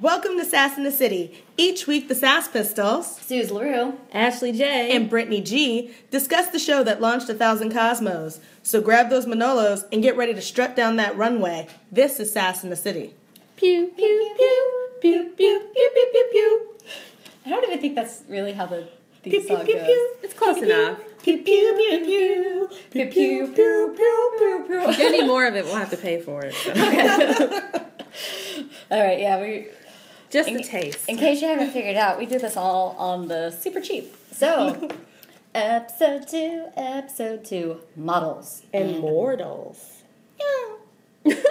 Welcome to Sass in the City. Each week, the Sass Pistols Suze LaRue. Ashley J. and Brittany G discuss the show that launched a thousand cosmos. So grab those Manolos and get ready to strut down that runway. This is Sass in the City. pew, pew, pew, pew, pew, pew, pew, pew, pew. I don't even think that's really how the Pew, theme song goes. It's close enough. Pew, pew, pew, pew. Pew, pew, pew, pew, pew, pew. If you need more of it, we'll have to pay for it. so. All right, yeah, we. Just In, the taste. in case you haven't figured out, we do this all on the super cheap. So, episode two, episode two, models. Immortals. Yeah.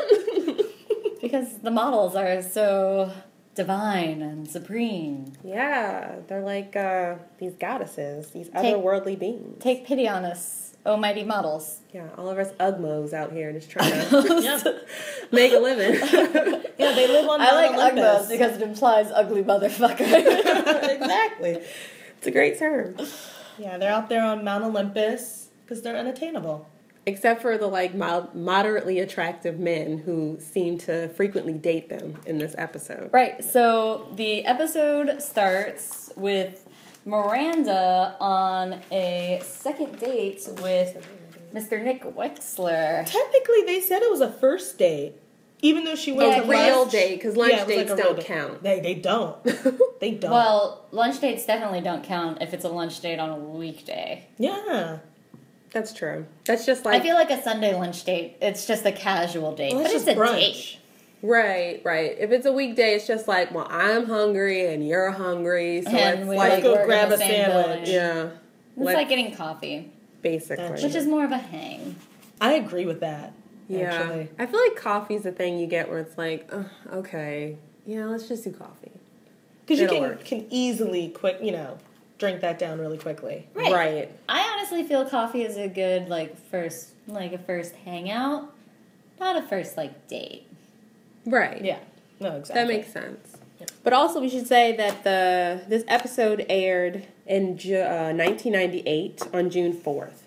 Because the models are so divine and supreme. Yeah, they're like uh, these goddesses, these Take- otherworldly beings. Take pity on us, oh mighty models. Yeah, all of us Ugmos out here just trying to make a living. Yeah, they live on I like Olympus. Ugmos because it implies ugly motherfucker. exactly. it's a great term. Yeah, they're out there on Mount Olympus because they're unattainable. Except for the like mod- moderately attractive men who seem to frequently date them in this episode. Right, so the episode starts with Miranda on a second date with Mr. Nick Wexler. Technically, they said it was a first date, even though she went Yeah, to a lunch. real date, 'cause lunch it was dates a real don't count. They they don't. They don't. Well, lunch dates definitely don't count if it's a lunch date on a weekday. yeah. That's true. That's just like I feel like a Sunday lunch date, it's just a casual date. Well, but that's it's a brunch. date. Right, right. If it's a weekday, it's just like, well, I'm hungry and you're hungry, so And it's we like, like go grab a same sandwich. building. yeah, It's let's- like getting coffee, basically. That's which is more of a hang. I agree with that. yeah, Actually. I feel like coffee's the thing you get where it's like, "Ugh, okay, yeah, let's just do coffee. Because you can, work. can easily quick, you know, drink that down really quickly. Right. right. I honestly feel coffee is a good like first like a first hangout, not a first like date. Right. Yeah. No, exactly. That makes sense. But also, we should say that the this episode aired in Ju- uh, 1998 on June 4th.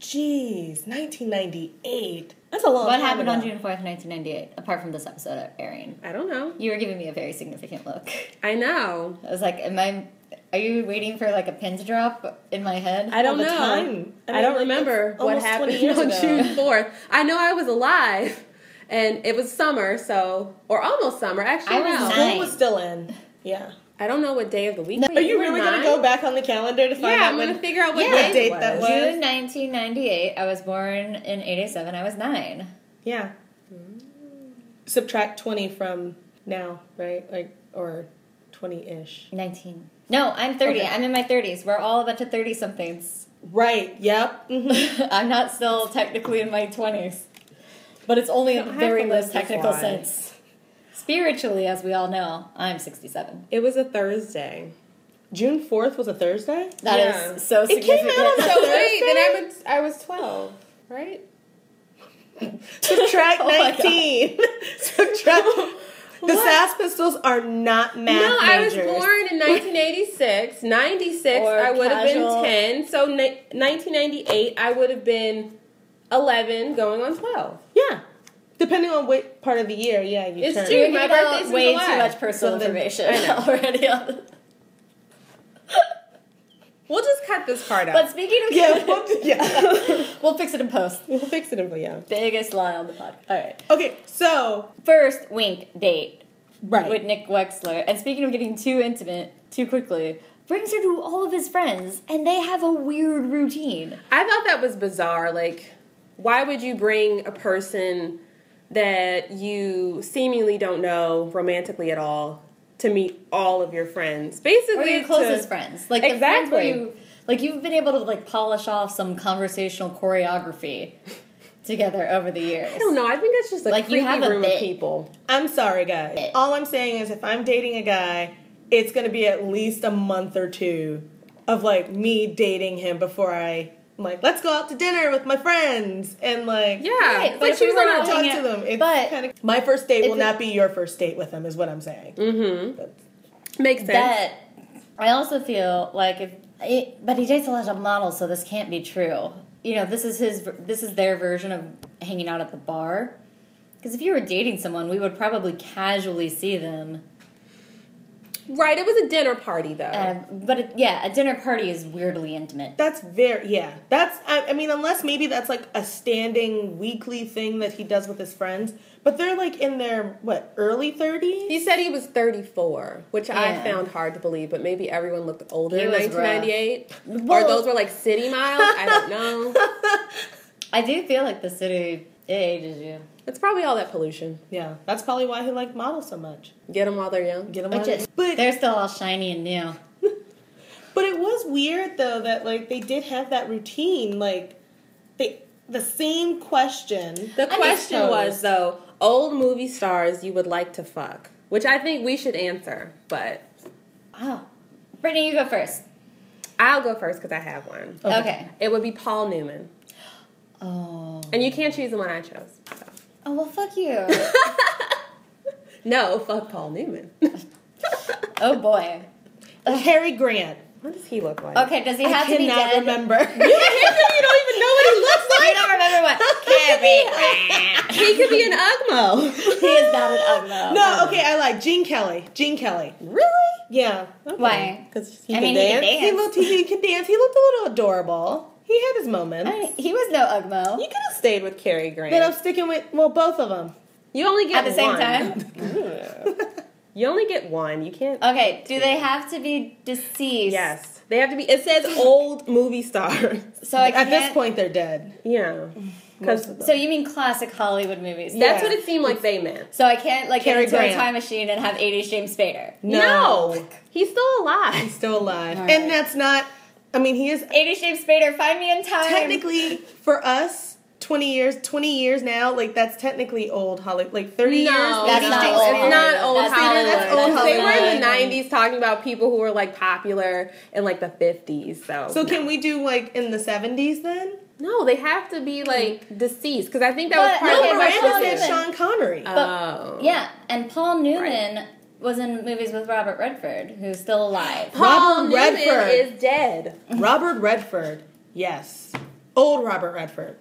Jeez, 1998. That's a long what time happened on. June fourth, nineteen ninety eight? Apart from this episode airing, I don't know. you were giving me a very significant look. I know. I was like, "Am I? Are you waiting for like a pin to drop in my head?" I don't All the know. time. I I, don't like, remember what happened on ago. June 4th. I know I was alive, and it was summer, so or almost summer. Actually, I was no. School was still in. Yeah. I don't know what day of the week. Are you really going to go back on the calendar to find Yeah, out I'm gonna figure out what Yeah. day date it was. that was? June nineteen ninety eight. I was born in eighty seven. I was nine. Yeah. Subtract 20 from now, right? Like, or 20 ish. Nineteen. No, I'm thirty. Okay. I'm in my thirties. We're all about to thirty somethings. Right. Yep. Mhm. I'm not still technically in my twenties, but it's only in don't the very to most technical life. sense. Spiritually, as we all know, I'm 67. It was a Thursday. June 4th was a Thursday? That is Yeah. so It came out on So wait, then I was I was 12, right? Subtract Oh 19. Subtract. The Sass Pistols are not math No, I was born in 1986. 96, Or I would have been 10. So ni- 1998, I would have been 11, going on 12. Yeah. Depending on what part of the year, yeah, you It's turn. true. You're My birthday's in way July. too much personal So then- information I know. already. On We'll just cut this part out. but speaking of, Yeah, we'll, yeah. we'll fix it in post. we'll fix it in yeah. Biggest lie on the podcast. All right. Okay, so First wink date right. with Nick Wexler. And speaking of getting too intimate too quickly, brings her to all of his friends, and they have a weird routine. I thought that was bizarre. Like, why would you bring a person that you seemingly don't know romantically at all to meet all of your friends? Basically, Or your to- closest friends. Like the friends Exactly. you like you've been able to like polish off some conversational choreography together over the years. I don't know. I think that's just a Like, you have a room bit. of people. I'm sorry, guys. All I'm saying is if I'm dating a guy, it's going to be at least a month or two of like me dating him before I. I'm like, let's go out to dinner with my friends, and like, Yeah, Right, it's but like she we was were on not a talk doing to them. It's but kind of my first date will it- not be your first date with him, is what I'm saying. Mm-hmm. But- Makes sense. that I also feel like if it, but he dates a lot of models, so this can't be true. You know, this is his this is their version of hanging out at the bar. Because if you were dating someone, we would probably casually see them Right, it was a dinner party though. Uh, but it, yeah, a dinner party is weirdly intimate. That's very yeah. That's I, I mean, unless maybe that's like a standing weekly thing that he does with his friends. But they're like in their what early thirties. he said he was 34, which I found hard to believe, but maybe everyone looked older He in was 1998. Well- or those were like city miles. I don't know. I do feel like the city it ages you. It's probably all that pollution. Yeah, that's probably why he liked models so much. Get them while they're young. Get him But, on. just, But they're still all shiny and new. but it was weird though that like they did have that routine like they the same question. The I question was though, old movie stars you would like to fuck, which I think we should answer, but Oh, Brittany, you go first. I'll go first because I have one. Okay. Okay. It would be Paul Newman, Oh. and you can't choose the one I chose. so. Oh well, fuck you. No, fuck Paul Newman. oh boy. Harry Grant. what does he look like? Okay, does he have I to be dead? remember. you don't even know what he looks You like. don't remember what? Grant. He could be an Ugmo. he is not an Ugmo. no, um, okay, I like Gene Kelly. Gene Kelly. really? Yeah. Why? Because I mean, he can dance. He looked he can dance. He looked a little adorable. He had his moments. I mean, he was no Ugmo. You could have stayed with Cary Grant. Then I'm sticking with well both of them. you only get At the same one. time? You only get one. You can't. Okay, do they have to be deceased? yes, they have to be. It says old movie stars. So I At can't. this point, they're dead. Yeah, because Most of So you mean classic Hollywood movies? that's Yeah. what it seemed like they meant. So I can't like Cary get into Grant. a time machine and have 80s James Spader. No, he's still alive. He's still alive, All right. and that's not. I mean, he is 80s James Spader, find me in time. technically for us. 20 years 20 years now like that's technically old hollywood like 30 years No, That's no, not it's old not old That's not Hollywood. That's old They were in the '90s talking about people who were like popular in like the '50s. So, so can we do like in the 70s then no, they have to be like deceased because I think that was part okay, of no the but miranda said sean connery Oh, Yeah, and Paul Newman was in movies with Robert Redford, who's still alive. Paul Robert Newman Redford. is dead. robert redford yes old robert redford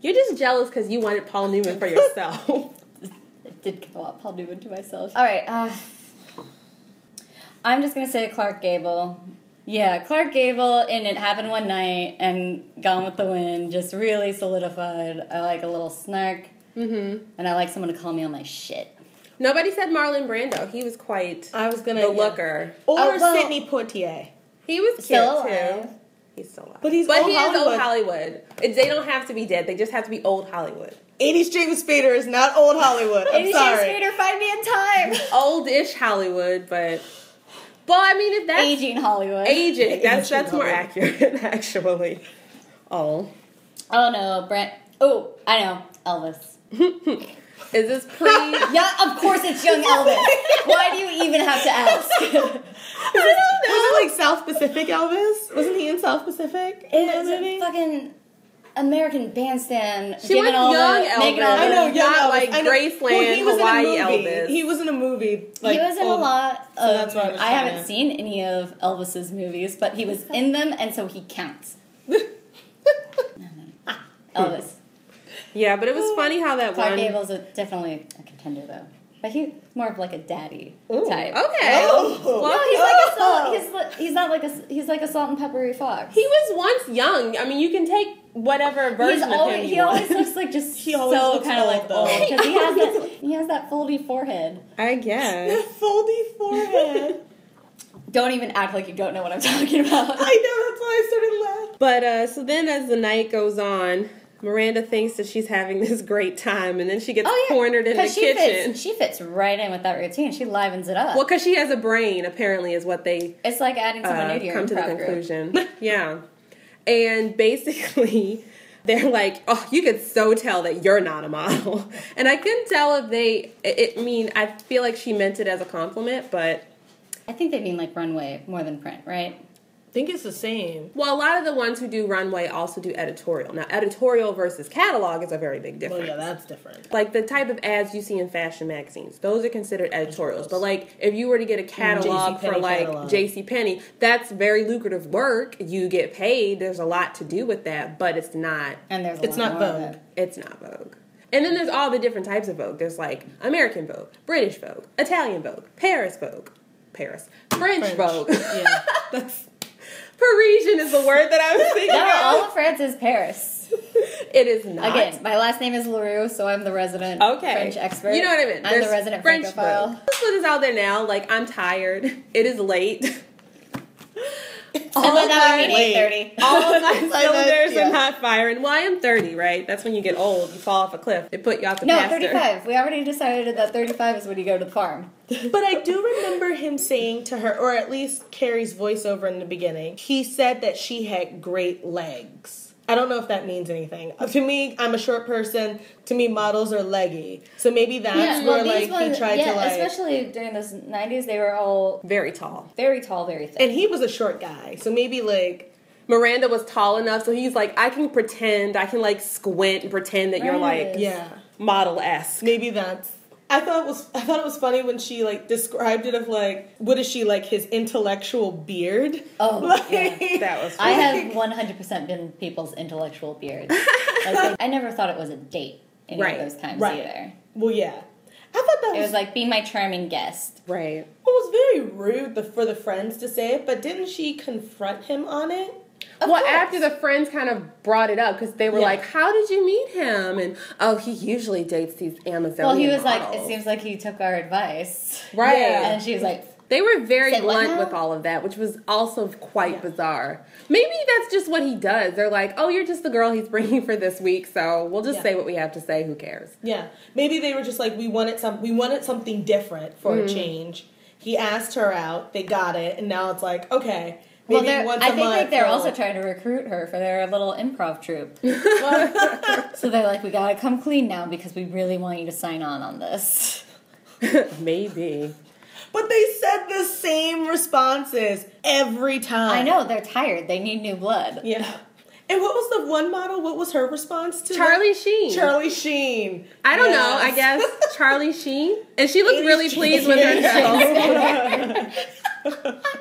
You're just jealous because you wanted Paul Newman for yourself. I did give a lot Paul Newman to myself. All right, uh, I'm just gonna say Clark Gable. Yeah, Clark Gable in It Happened One Night and Gone with the Wind just really solidified. I like a little snark, mm-hmm. and I like someone to call me on my shit. Nobody said Marlon Brando. He was quite i was gonna the yeah. looker. or Oh, well- sidney poitier He was cute Still too. alive. He's still alive. But he's but old he is old Hollywood. Hollywood. They don't have to be dead. They just have to be old Hollywood. 80s james spader is not old hollywood i'm Amy sorry James Spader, find me in time. Old-ish Hollywood, but well, I mean, if that's Aging Hollywood. aging, that's Aging that's more accurate actually. Oh, Oh no, Brent. Oh, I know, Elvis. Is this pre? Yeah, of course it's young Elvis. Why do you even have to ask? was it like south pacific elvis wasn't he in south pacific in that It's movie a fucking American bandstand. She giving went all young the, Elvis. all I know, young Not Elvis. like I know. Graceland, Well, he was Hawaii in a movie. Elvis. He was in a movie. Like, he was in a old- lot so that's what I I haven't to- seen any of Elvis's movies, but he was in them, and so he counts. Elvis. Yeah, but it was funny how that Clark one. Gable's a, definitely a contender, though. But he's more of like a daddy Ooh, type. Okay. Oh. Well, No, he's like a salt, he's, he's not like a he's like a salt and peppery fox. he was once young. I mean, you can take whatever version He's of always, him you he always looks like just He always so kind of like though. old because he has that he has that foldy forehead. I guess. foldy forehead. Don't even act like you don't know what I'm talking about. I know that's why I started laughing. But uh, so then, as the night goes on, Miranda thinks that she's having this great time, and then she gets cornered in the she kitchen. Fits, she fits right in with that routine. She livens it up. Well, because she has a brain, apparently, is what they it's like adding someone uh, new to your come to the conclusion. yeah, and basically. They're like, oh, you could so tell that you're not a model, and I couldn't tell if they. It, I mean, I feel like she meant it as a compliment, but I think they mean like runway more than print, right? I think it's the same. well, a lot of the ones who do runway also do editorial. Now, editorial versus catalog is a very big difference. Well, yeah, that's different. like the type of ads you see in fashion magazines those are considered editorials but like if you were to get a mm, catalog for like jc penney that's very lucrative work you get paid there's a lot to do with that but it's not And there's It's not Vogue. it. it's not vogue and then there's all the different types of vogue there's like american vogue british vogue italian vogue paris vogue Paris. French, French. Vogue. Yeah, that's Parisian is the word that I was thinking No, of. all of France is Paris. It is not. Again, my last name is Leroux, so I'm the resident Okay. French expert. You know what I mean? I'm There's the resident French Francophile. This one is out there now. Like, I'm tired. It is late. And then that would Late. 8.30. All of my cylinders yeah. are not firing. Well, I am 30, right? That's when you get old. You fall off a cliff. They put you off the No, pasture. 35. We already decided that 35 is when you go to the farm. But I do remember him saying to her, or at least Carrie's voiceover in the beginning, he said that she had great legs. I don't know if that means anything. Uh, To me, I'm a short person. To me, models are leggy. So maybe that's where like he tried yeah, to like. especially during the 90s, they were all Very tall. very tall, very thin. and he was a short guy, so maybe like Miranda was tall enough, so he's like, I can pretend, I can like squint and pretend that you're like yeah, model esque. maybe that's. I thought it was I thought it was funny when she like described it of like what is she like his intellectual beard? Oh, Like- yeah. That was I funny. have 100% been people's intellectual beard. Like, I never thought it was a date any Right, of those times right. either. Well, yeah, I thought that It was, was like, be my charming guest. Right. it was very rude for the friends to say it, but didn't she confront him on it? Of well, course. after the friends kind of brought it up because they were Yeah. like, "How did you meet him?" And oh, he usually dates these Amazonian. Well, he was like, it seems like he took our advice. right. Yeah. And she was like, They were very blunt with all of that, which was also quite Yeah. bizarre. Maybe that's just what he does. They're like, "Oh, you're just the girl he's bringing for this week, so we'll just Yeah. say what we have to say. Who cares?" Yeah, maybe they were just like we wanted some we wanted something different for Mm-hmm. a change. He asked her out, they got it, and now it's like okay, well, maybe they're, once I a think month. like they're they'll- also trying to recruit her for their little improv troupe. so they're like, we gotta come clean now because we really want you to sign on on this. Maybe. But they said the same responses every time. I know they're tired. They need new blood. Yeah. And what was the one model? What was her response to Charlie that? Sheen. Charlie Sheen. I don't know. I guess Charlie Sheen, and she looked 80s really pleased with Sheen. herself.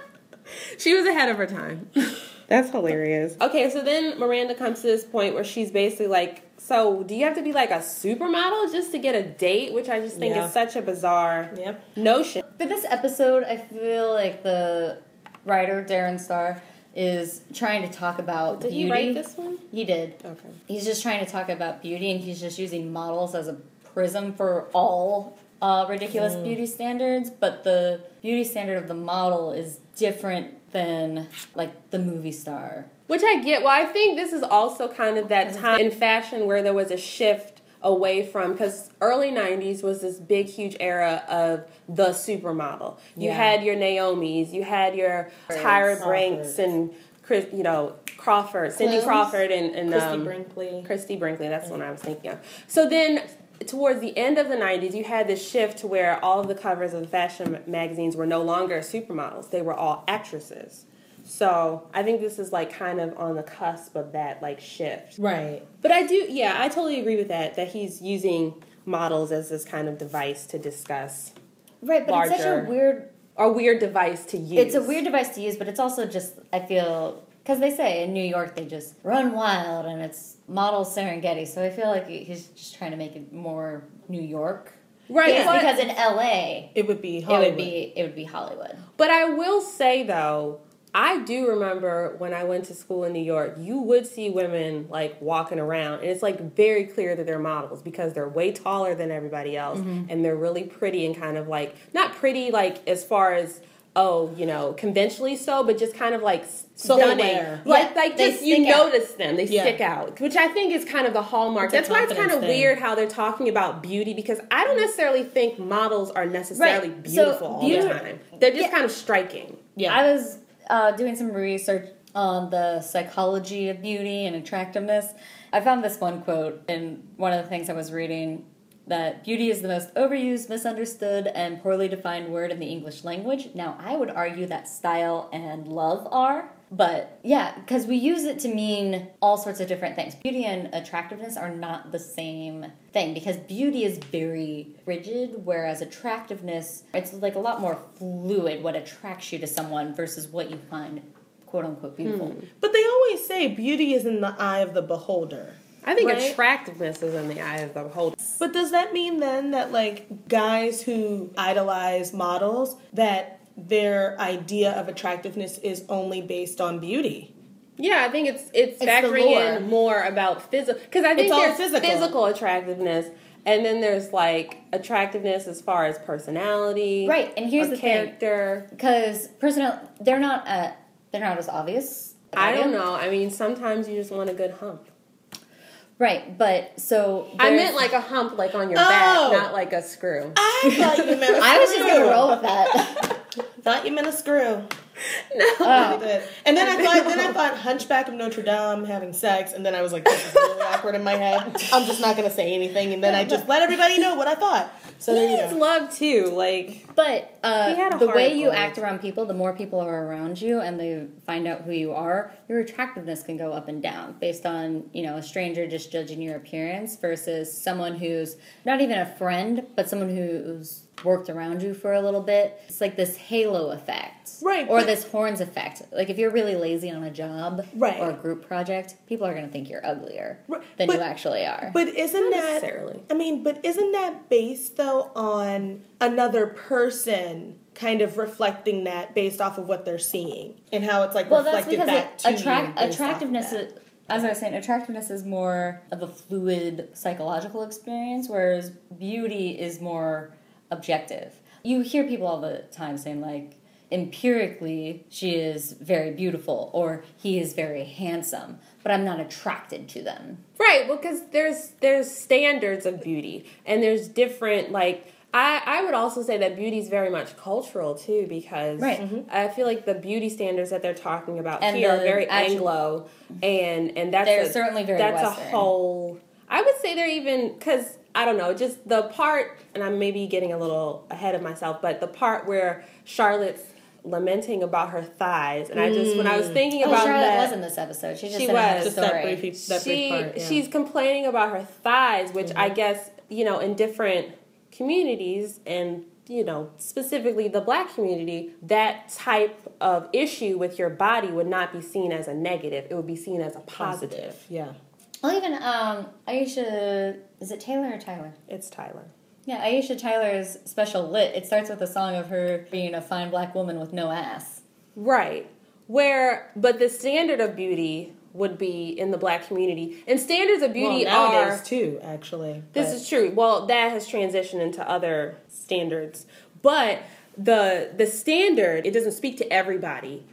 She was ahead of her time. That's hilarious. Okay, so then Miranda comes to this point where she's basically like, "So, do you have to be like a supermodel just to get a date?" Which I just think Yeah. is such a bizarre Yep. notion. But this episode, I feel like the writer Darren Star is trying to talk about Did beauty. you write this one? He did. Okay. He's just trying to talk about beauty, and he's just using models as a prism for all uh, ridiculous beauty standards. But the beauty standard of the model is different than like the movie star. Which I get. Well, I think this is also kind of that time in fashion where there was a shift away from because early 90s was this big huge era of the supermodel you Yeah. had your naomi's you had your tyra brinks and chris you know crawford cindy crawford and, and Christy um, Brinkley. Christy Brinkley, that's what I was thinking of. So then, towards the end of the 90s, you had this shift to where all of the covers of the fashion magazines were no longer supermodels, they were all actresses. So I think this is like kind of on the cusp of that like shift. Right. But I do, yeah, I totally agree with that, that he's using models as this kind of device to discuss, Right, but it's such a weird or weird device to use. It's a weird device to use, but it's also just I feel because they say in New York they just run wild and it's model Serengeti. So I feel like he's just trying to make it more New York. Right, Because, because in LA It would be it would be it would be Hollywood. But I will say though, I do remember when I went to school in New York, you would see women like walking around, and it's like very clear that they're models because they're way taller than everybody else, mm-hmm. and they're really pretty and kind of like not pretty like as far as oh you know conventionally so, but just kind of like stunning, Silhouette. like Yeah, like just you out. notice them, they Yeah. stick out, which I think is kind of the hallmark. It's a That's why it's kind of thing. weird how they're talking about beauty because I don't necessarily think models are necessarily Right. So, beautiful all beauty- the time. They're just Yeah. kind of striking. Yeah. I was uh, doing some research on the psychology of beauty and attractiveness. I found this one quote in one of the things I was reading that beauty is the most overused, misunderstood, and poorly defined word in the English language. Now, I would argue that style and love are. But yeah, because we use it to mean all sorts of different things. Beauty and attractiveness are not the same thing because beauty is very rigid, whereas attractiveness, it's like a lot more fluid what attracts you to someone versus what you find quote unquote beautiful. Hmm. But they always say beauty is in the eye of the beholder. I think Right. attractiveness is in the eye of the beholder. But does that mean then that like guys who idolize models that their idea of attractiveness is only based on beauty. Yeah, I think it's it's, the factoring in more about physical because I think It's all there's physical. physical. attractiveness, and then there's like attractiveness as far as personality, Right, and here's the character. Because personal, they're not uh, they're not as obvious. I don't know. I mean, sometimes you just want a good hump. Right, but so I meant like a hump, like on your Oh. back, not like a screw. I thought you meant a I was just gonna roll with that. Thought you meant a screw. No. I Oh. did. And then I thought then I thought Hunchback of Notre Dame having sex, and then I was like, this is really awkward in my head. I'm just not gonna say anything, and then I just let everybody know what I thought. So there you He's go. love too. Like But uh, He had a the way you gold. act around people, the more people are around you and they find out who you are, your attractiveness can go up and down based on, you know, a stranger just judging your appearance versus someone who's not even a friend, but someone who's worked around you for a little bit. It's like this halo effect. Right, Or but- this horns effect. Like if you're really lazy on a job Right. or a group project, people are going to think you're uglier Right, than but- you actually are. But isn't Not that necessarily. I mean, but isn't that based though on another person kind of reflecting that based off of what they're seeing and how it's like Well, that's reflected because back it, to attract, you based of attractiveness, that. is, as I was saying, attractiveness is more of a fluid psychological experience, whereas beauty is more objective. You hear people all the time saying, like, empirically, she is very beautiful or he is very handsome, but I'm not attracted to them. Right, well, because there's there's standards of beauty, and there's different like I I would also say that beauty is very much cultural too, because Right. Mhm. I feel like the beauty standards that they're talking about And here are very actu- Anglo, and and that's They're a, certainly very that's Western. a whole. I would say they're even because I don't know, just the part, and I'm maybe getting a little ahead of myself, but the part where Charlotte's lamenting about her thighs, and I just when I was thinking Oh, about Charlotte that, was in this episode. She just She said it in her was. Just that brief, that she brief part. Yeah. she's complaining about her thighs, which I Mm-hmm. guess you know in different communities and you know specifically the black community, that type of issue with your body would not be seen as a negative; it would be seen as a positive. Yeah. Well, even um, Aisha, is it Taylor or Tyler? It's Tyler. Yeah, Aisha Tyler's special lit. It starts with a song of her being a fine black woman with no ass. Right. Where, but the standard of beauty would be in the black community, and standards of Well, beauty nowadays are too, actually. This but- is true. Well, that has transitioned into other standards, but the the standard it doesn't speak to everybody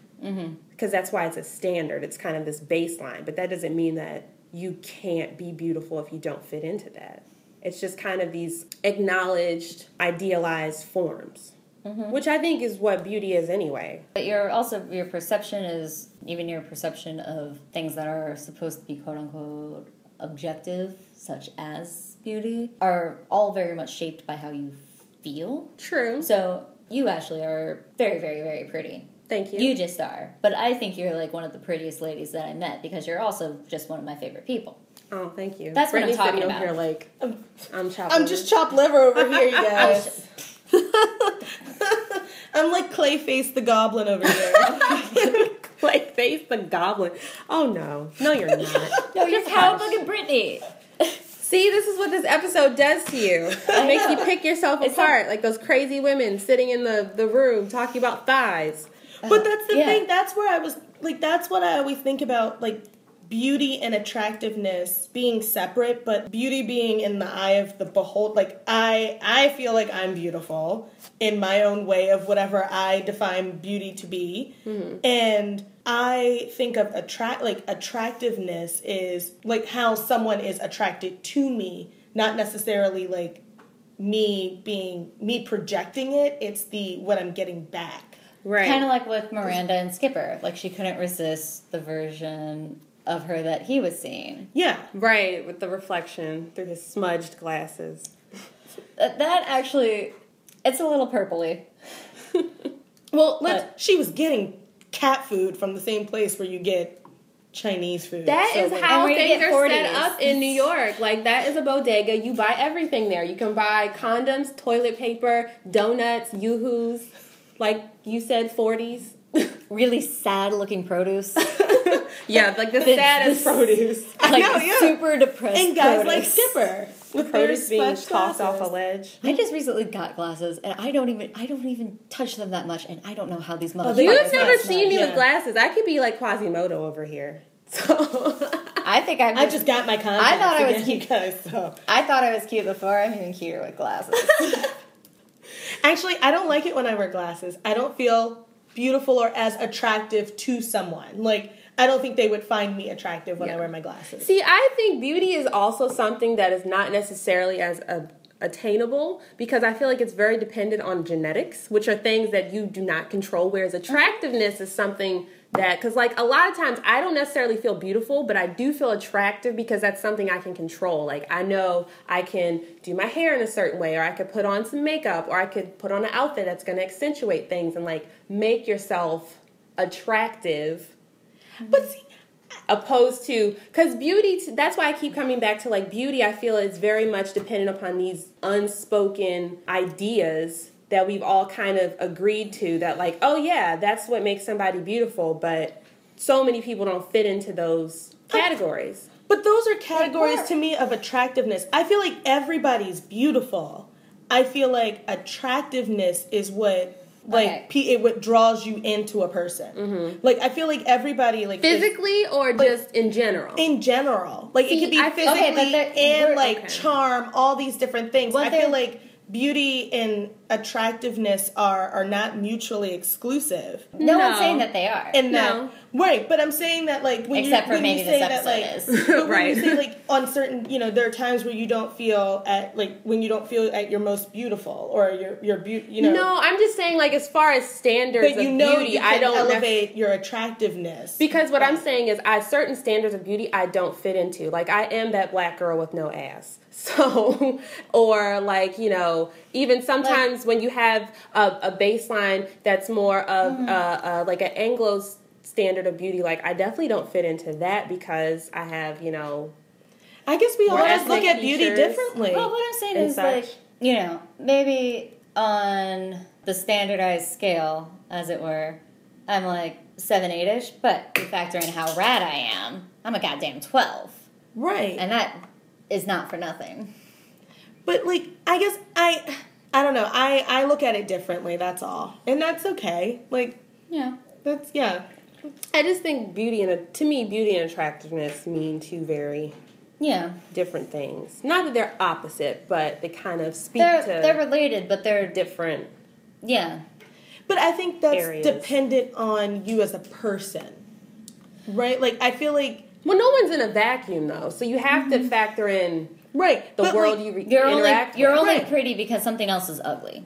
because that's why it's a standard. It's kind of this baseline, but that doesn't mean that you can't be beautiful if you don't fit into that. It's just kind of these acknowledged, idealized forms, mm-hmm. which I think is what beauty is anyway. But your also your perception is even your perception of things that are supposed to be quote unquote objective, such as beauty, are all very much shaped by how you feel. True. So you actually are very, very, very pretty. Thank you. You just are. But I think you're like one of the prettiest ladies that I met because you're also just one of my favorite people. oh, thank you. That's what I'm talking about. over Here, like I'm chopping. I'm just chopped liver over here, you guys. I'm like Clayface the Goblin over here. like face the goblin. Oh no, no, you're not. No, you're how fucking Brittany. See, this is what this episode does to you. It makes you pick yourself apart, like those crazy women sitting in the, the room talking about thighs. But uh-huh. that's the Yeah. thing. That's where I was like. That's what I always think about. Like beauty and attractiveness being separate, but beauty being in the eye of the behold. Like I, I feel like I'm beautiful in my own way of whatever I define beauty to be, mm-hmm. and I think of attract like attractiveness is like how someone is attracted to me, not necessarily like me being me projecting it. It's the what I'm getting back. Right. Kind of like with Miranda and Skipper. Like she couldn't resist the version of her that he was seeing. Yeah. right, with the reflection through his smudged glasses. That, actually, it's a little purpley. Well, let's, But- she was getting cat food from the same place where you get Chinese food. That So, is how things are set up in New York. Like that is a bodega. You buy everything there. You can buy condoms, toilet paper, donuts, yoo-hoos. Like you said, forties. Really sad looking produce. yeah, like the The- saddest the- produce. I like know, yeah. super depressed and guys like. Skipper. With their produce being splash tossed off a ledge. I just recently got glasses, and I don't even I don't even touch them that much, and I don't know how these oh, motherfuckers. they- You've never not seen me smart, with glasses. I could be like Quasimodo over here. So I think I'm. I just got my contacts. I thought I was cute. guys. So I thought I was cute before. I'm even cuter with glasses. Actually, I don't like it when I wear glasses. I don't feel beautiful or as attractive to someone. Like I don't think they would find me attractive when I wear my glasses. See, I think beauty is also something that is not necessarily as a, attainable because I feel like it's very dependent on genetics, which are things that you do not control. Whereas attractiveness is something that, because like a lot of times I don't necessarily feel beautiful, but I do feel attractive because that's something I can control. Like I know I can do my hair in a certain way, or I could put on some makeup, or I could put on an outfit that's going to accentuate things and like make yourself attractive. Mm-hmm. But see, opposed to because beauty that's why i keep coming back to like beauty i feel is very much dependent upon these unspoken ideas that we've all kind of agreed to that like oh yeah that's what makes somebody beautiful but so many people don't fit into those categories But those are categories to me of attractiveness. I feel like everybody's beautiful. I feel like attractiveness is what like Okay. it what draws you into a person. Mm-hmm. Like I feel like everybody like is- physically or just in general in general. Like See, it could be I- physically there- and like okay. charm, all these different things. What I feel like beauty and attractiveness are are not mutually exclusive. No, No. one's saying that they are. And No. that right, but I'm saying that like when Except you, for when maybe you this say that like is. but when Right. you say like on certain you know there are times where you don't feel at like when you don't feel at your most beautiful or your your beauty you know no i'm just saying like as far as standards but you of know beauty you can i don't nec- elevate your attractiveness Because what I'm saying is, I certain standards of beauty I don't fit into. Like I am that black girl with no ass. So, or like you know, even sometimes when you have a, a baseline that's more of Mm-hmm. uh, uh, like an Anglo standard of beauty, like I definitely don't fit into that because I have you know. I guess we all just look ethnic at beauty differently. Well, what I'm saying is such. like you know maybe on the standardized scale, as it were, I'm like seven, eight ish. But you factor in how rad I am, I'm a goddamn twelve, right and that is not for nothing. But like, I guess I, I don't know. I I look at it differently. That's all, and that's okay. Like Yeah. that's yeah. I just think beauty and to me, beauty and attractiveness mean two very Yeah. different things. Not that they're opposite, but they kind of speak They're to they're related, but they're different. yeah. But I think that's Areas. dependent on you as a person, right? Like I feel like Well, no one's in a vacuum though, so you have to mm-hmm. factor in right the but, world like, you re- You're only interact you're only Right. pretty because something else is ugly.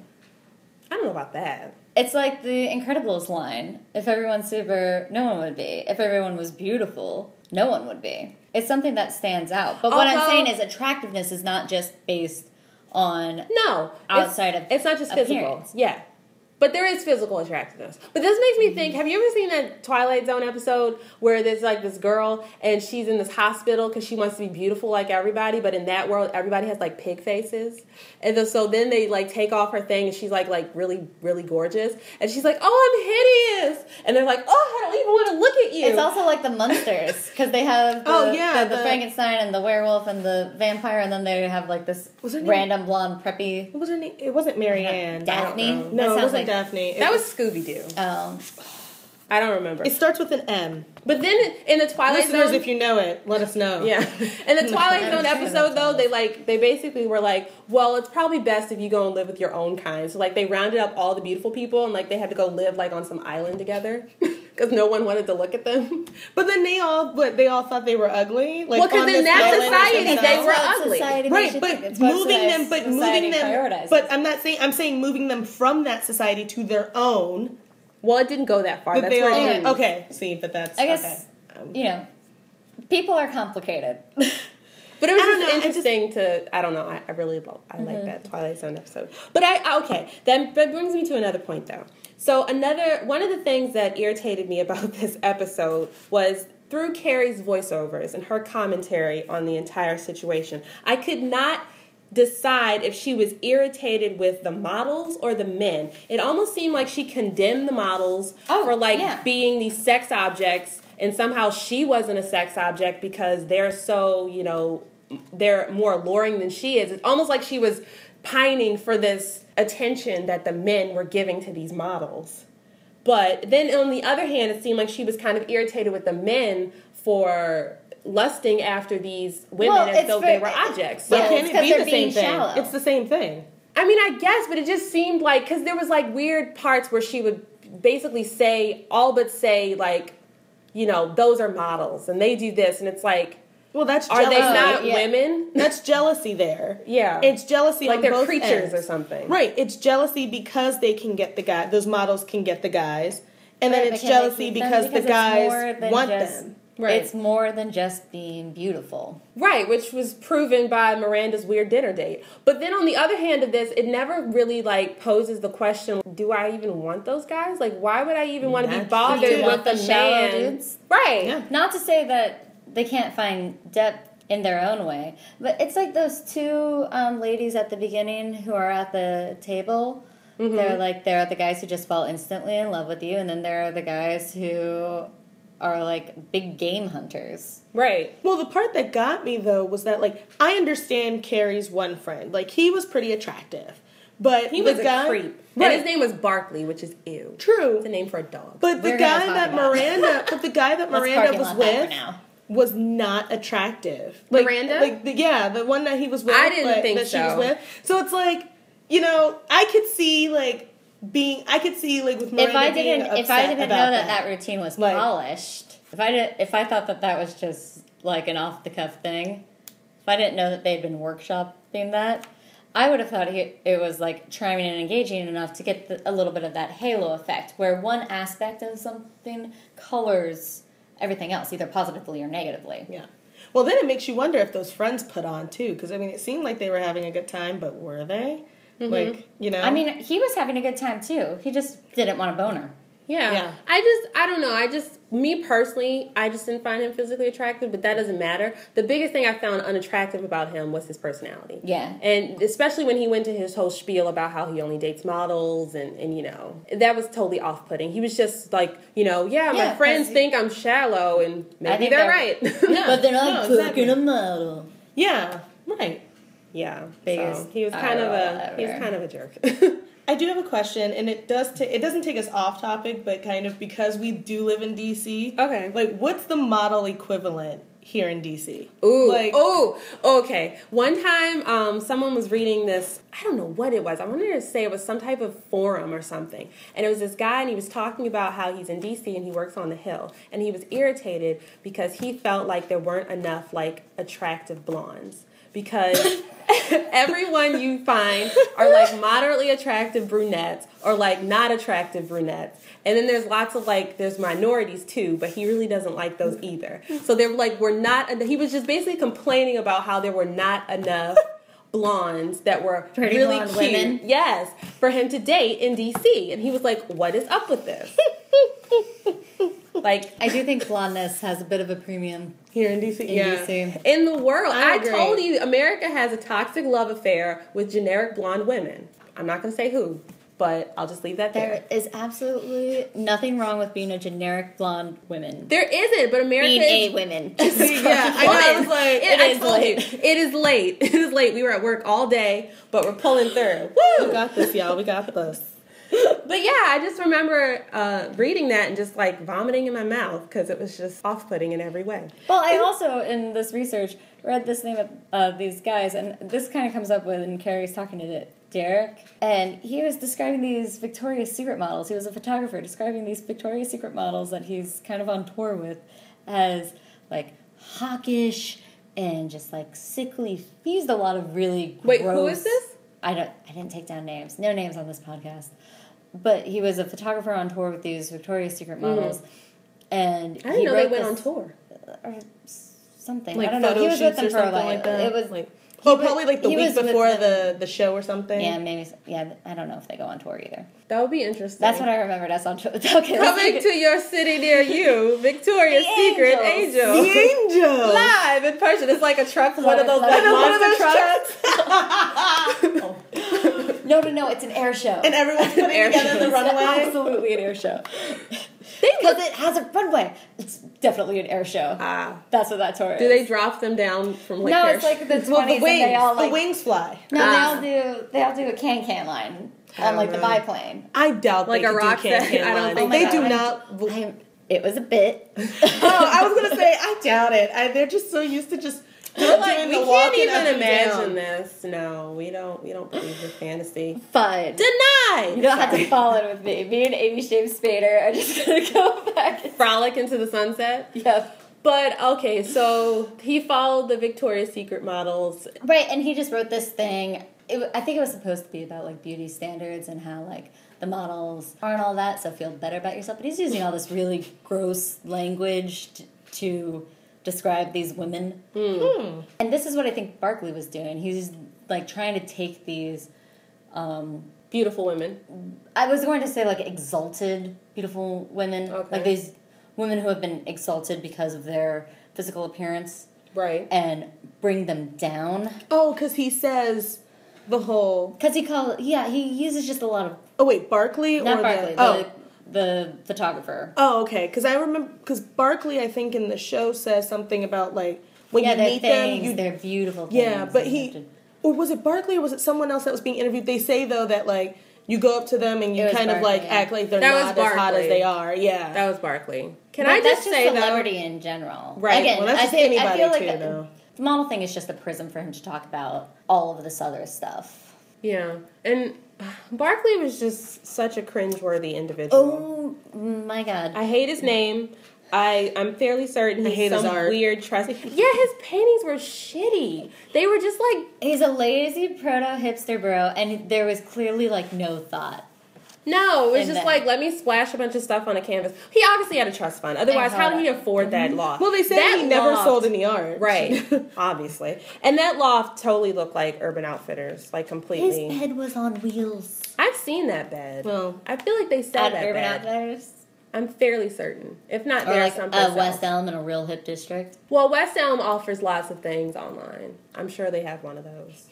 I don't know about that. It's like the Incredibles line. If everyone's super, no one would be. If everyone was beautiful, no one would be. It's something that stands out. But what I'm saying is attractiveness is not just based on No, Outside it's, of it's not just physical. appearance. Yeah, but there is physical attractiveness. But this makes me think: Have you ever seen that Twilight Zone episode where there's like this girl and she's in this hospital because she wants to be beautiful like everybody, but in that world, everybody has like pig faces, and so then they like take off her thing and she's like like really really gorgeous, and she's like, "Oh, I'm hideous," and they're like, "Oh, I don't even want to look at you." It's also like the monsters because they have oh, the, Oh, yeah, the, the the- Frankenstein and the werewolf and the vampire, and then they have like this Was her name- random blonde preppy. what was her name? It wasn't Marianne. Daphne? I don't know. That No, it wasn't like- Daphne. It that was Scooby Doo. Um, I don't remember. It starts with an M. But then in the Twilight Listeners, Zone, if you know it, let us know. Yeah. In the Twilight Zone episode though, they like they basically were like, well, it's probably best if you go and live with your own kind. So like they rounded up all the beautiful people and like they had to go live like on some island together because no one wanted to look at them. But then they all, what they all thought they were ugly. Like Well, 'cause on in that island society, they were That's ugly. society right. But think. It's what moving them, but moving them. But I'm not saying. I'm saying moving them from that society to their own. Well, it didn't go that far. That That's they where all. it ended. Okay. See, but that's. I guess Okay. Um, you know, people are complicated. But it was just know, I just- interesting to. I don't know. I, I really love. I like that Twilight Zone episode. But I okay. That that brings me to another point though. So another one of the things that irritated me about this episode was through Carrie's voiceovers and her commentary on the entire situation. I could not decide if she was irritated with the models or the men. It almost seemed like she condemned the models Oh, for like yeah. being these sex objects and somehow she wasn't a sex object because they're so, you know, they're more alluring than she is. It's almost like she was pining for this attention that the men were giving to these models. But then on the other hand, it seemed like she was kind of irritated with the men for lusting after these women Well, as though for- they were objects. But Yeah, can it's it 'cause be the same thing? shallow. It's the same thing. I mean, I guess, but it just seemed like because there was like weird parts where she would basically say all but say like, you know, those are models and they do this, and it's like, Well, that's are they not yeah. women? That's jealousy there. Yeah. It's jealousy like on they're both creatures ends. or something. Right. It's jealousy because they can get the guy. Those models can get the guys, and then it's but can they jealousy keep them? because, the guys want just- them. Right. It's more than just being beautiful. Right, which was proven by Miranda's weird dinner date. But then on the other hand of this, it never really like poses the question, do I even want those guys? Like why would I even want to be bothered with the the man? dudes? Right. Yeah. Not to say that they can't find depth in their own way, but it's like those two um, ladies at the beginning who are at the table. Mm-hmm. They're like they're the guys who just fall instantly in love with you, and then there are the guys who are like big game hunters. Right. Well, the part that got me though was that like I understand Carrie's one friend. Like he was pretty attractive, but He was guy, a creep. Right. And his name was Barkley, which is ew. True. It's a name for a dog. But the We're gonna guy that. Miranda, but the guy that Miranda was lot that for with now. Was not attractive. Like, Miranda? like the, yeah, the one that he was with. I didn't but- think that she was so. with. So it's like, you know, I could see like being, I could see like with Miranda if I being didn't, if I didn't know about that, that routine was Like- polished, if I did, if I thought that that was just like an off the cuff thing, if I didn't know that they'd been workshopping that, I would have thought he, it was like charming and engaging enough to get the, a little bit of that halo effect, where one aspect of something colors everything else, either positively or negatively. Yeah. Well, then it makes you wonder if those friends put on too, because I mean, it seemed like they were having a good time, but were they? Mm-hmm. Like, you know? I mean, he was having a good time too. He just didn't want a boner. Yeah. Yeah. I just, I don't know. I just, me personally, I just didn't find him physically attractive, but that doesn't matter. The biggest thing I found unattractive about him was his personality. Yeah. And especially when he went to his whole spiel about how he only dates models and, and you know, that was totally off putting. He was just like, you know, yeah, my friends he- think I'm shallow and maybe they're, they're- right. Yeah. But then No, I'm exactly. a model. yeah, right. yeah. Biggest So he was kind of a, eye he was kind of a jerk. I do have a question, and it does. ta- it doesn't take us off topic, but kind of because we do live in DC. Okay. Like, what's the model equivalent here in DC? Ooh, Like- oh, okay. One time, um, someone was reading this. I don't know what it was. I wanted to say it was some type of forum or something, and it was this guy, and he was talking about how he's in DC and he works on the Hill, and he was irritated because he felt like there weren't enough like attractive blondes because everyone you find are like moderately attractive brunettes or like not attractive brunettes. And then there's lots of like there's minorities too, but he really doesn't like those either. So they're like we're not he was just basically complaining about how there were not enough blondes that were Pretty really cute. women? Yes, for him to date in DC. And he was like, "What is up with this?" like I do think blondness has a bit of a premium. Here in DC, In yeah. DC. in the world. I I, told you, America has a toxic love affair with generic blonde women. I'm not going to say who, but I'll just leave that there. There is absolutely nothing wrong with being a generic blonde woman. There isn't, but America Being is. a women. yeah, I know. I was like, It, It I is told late. you, it is late. It is late. We were at work all day, but we're pulling through. we got this, y'all. We got this. But yeah, I just remember uh, reading that and just like vomiting in my mouth because it was just off-putting in every way. Well, I also in this research read this name of uh, these guys, and this kind of comes up when Carrie's talking to Derek, and he was describing these Victoria's Secret models. He was a photographer describing these Victoria's Secret models that he's kind of on tour with as like hawkish and just like sickly. He used a lot of really Wait, who is this? I don't. I didn't take down names. No names on this podcast. But he was a photographer on tour with these Victoria's Secret models, and Mm-hmm. I didn't he know they wrote went on tour. or something. Like I don't know. photo He was with shoots them or for a while. like. It was like, oh, was- probably like the week before the the show or something. yeah, maybe. Yeah, I don't know if they go on tour either. That would be interesting. That's what I remembered. That's on tour. Okay, Coming let's to your city near you, Victoria's Secret Angel. The angel. Live in person. It's like a truck, one of those Like like one One of those trucks. trucks. No, no, no. It's an air show. and everyone's putting Air together the shows. runway. Absolutely an air show. because it has a runway. It's definitely an air show. Ah. That's what that tour is. Do they drop them down from like no, their it's like the twenties, Well, the and wings, they all like the wings fly. no, Ah. they all do. They all do a can can line on like the biplane. I doubt Like they a could rock do can set, can I don't lines. think they Oh my do God. not. I'm, it was a bit. oh, I was gonna say I doubt it. I, they're just so used to just We're like, doing we the can't even imagine down. this. No, we don't. We don't believe the fantasy. Fine. Deny. You don't have to fall in with me. Me and Amy Shave Spader are just gonna go back. and- frolic into the sunset. Yep. But okay, so he followed the Victoria's Secret models. Right, and he just wrote this thing. It, I think it was supposed to be about like beauty standards and how like the models aren't all that, so feel better about yourself. But he's using all this really gross language t- to describe these women. Hmm. And this is what I think Barkley was doing. He's like trying to take these. Um, Beautiful women. I was going to say like exalted, beautiful women, Okay. like these women who have been exalted because of their physical appearance, Right. and bring them down. Oh, because he says the whole. Because he call yeah, he uses just a lot of Oh wait, Barkley not or Barkley, the oh. the the photographer. Oh, okay. Because I remember because Barkley, I think in the show says something about like when yeah, you meet things. them, you they're beautiful. Things, yeah. But he, to- or was it Barkley or was it someone else that was being interviewed? They say though that like you go up to them and you It was kind of like yeah. act like they're That not as hot as they are. Yeah. That was Barkley. Can But I that's just just say celebrity in general? Right, Again, well, that's I just think I anybody feel like too, the, though. the model thing is just a prism for him to talk about all of this other stuff. Yeah, and Barkley was just such a cringeworthy individual. Oh my god! I hate his name. I I'm fairly certain he's hate his some art. weird trust. Yeah, his paintings were shitty. They were just like He's a lazy proto hipster bro, and there was clearly like no thought. No. It was And just then- like let me splash a bunch of stuff on a canvas. He obviously had a trust fund. Otherwise, how did he afford that loft? well, they said That he never loft- sold any art. Right, obviously, and that loft totally looked like Urban Outfitters, like completely. His bed was on wheels. I've seen that bed. Well, I feel like they sell that Urban bed. Outfitters, I'm fairly certain. If not or there, like someplace uh, West else. Elm in a real hip district. Well, West Elm offers lots of things online. I'm sure they have one of those.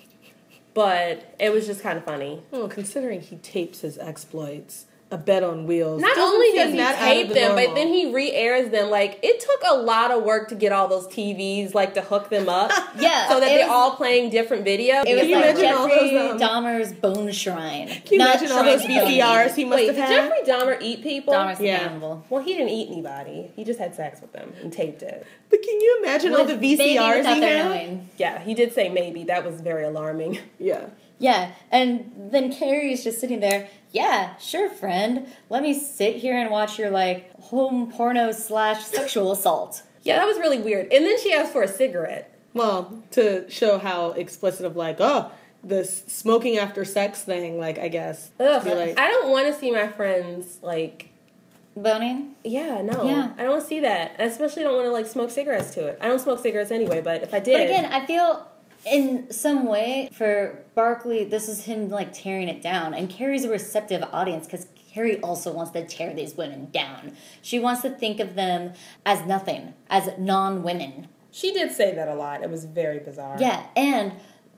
But it was just kind of funny. well, considering he tapes his exploits, a bed on wheels. Not doesn't only does he that tape the them, but then he re-airs them. Like it took a lot of work to get all those TVs, like to hook them up, Yeah, so that they're was- all playing different videos. It was Can you like imagine all Jeffrey those, um, Dahmer's bone shrine. Can you Not imagine all those. VCRs he must Wait, have did had? Jeffrey Dahmer eat people? Dahmer's Yeah. cannibal. Well, he didn't eat anybody. He just had sex with them and taped it. But can you imagine all the VCRs without he had? knowing. Yeah, he did say maybe. That was very alarming. Yeah. Yeah, and then Carrie is just sitting there. Yeah, sure, friend. Let me sit here and watch your like home porno slash sexual assault. Yeah, that was really weird. And then she asked for a cigarette. Well, to show how explicit of like, oh, this smoking after sex thing, like I guess. Ugh, like, I don't want to see my friends like. Boning. Yeah, no. Yeah. I don't want to see that. I especially don't want to like smoke cigarettes to it. I don't smoke cigarettes anyway, but if I did, But again, I feel in some way for Barkley, this is him like tearing it down, and Carrie's a receptive audience because Carrie also wants to tear these women down. She wants to think of them as nothing, as non-women. she did say that a lot. It was very bizarre. Yeah, and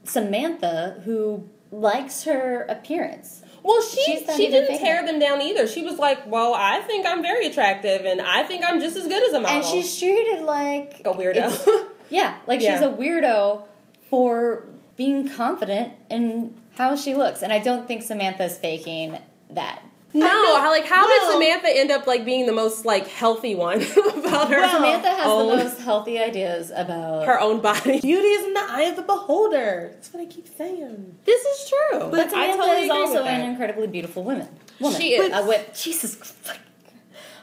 Samantha, who likes her appearance. Well, she she didn't tear them down either. She was like, "Well, I think I'm very attractive, and I think I'm just as good as a model." And she's treated like a weirdo. Yeah, like she's a weirdo for being confident in how she looks. And I don't think Samantha's faking that. no, how like how Well- did Samantha end up like being the most like healthy one about her Samantha has own, the most healthy ideas about her own body? beauty is in the eye of the beholder. That's what I keep saying. This is true. But I Samantha totally is also an incredibly beautiful woman. Woman. She is. A wi- Jesus Christ.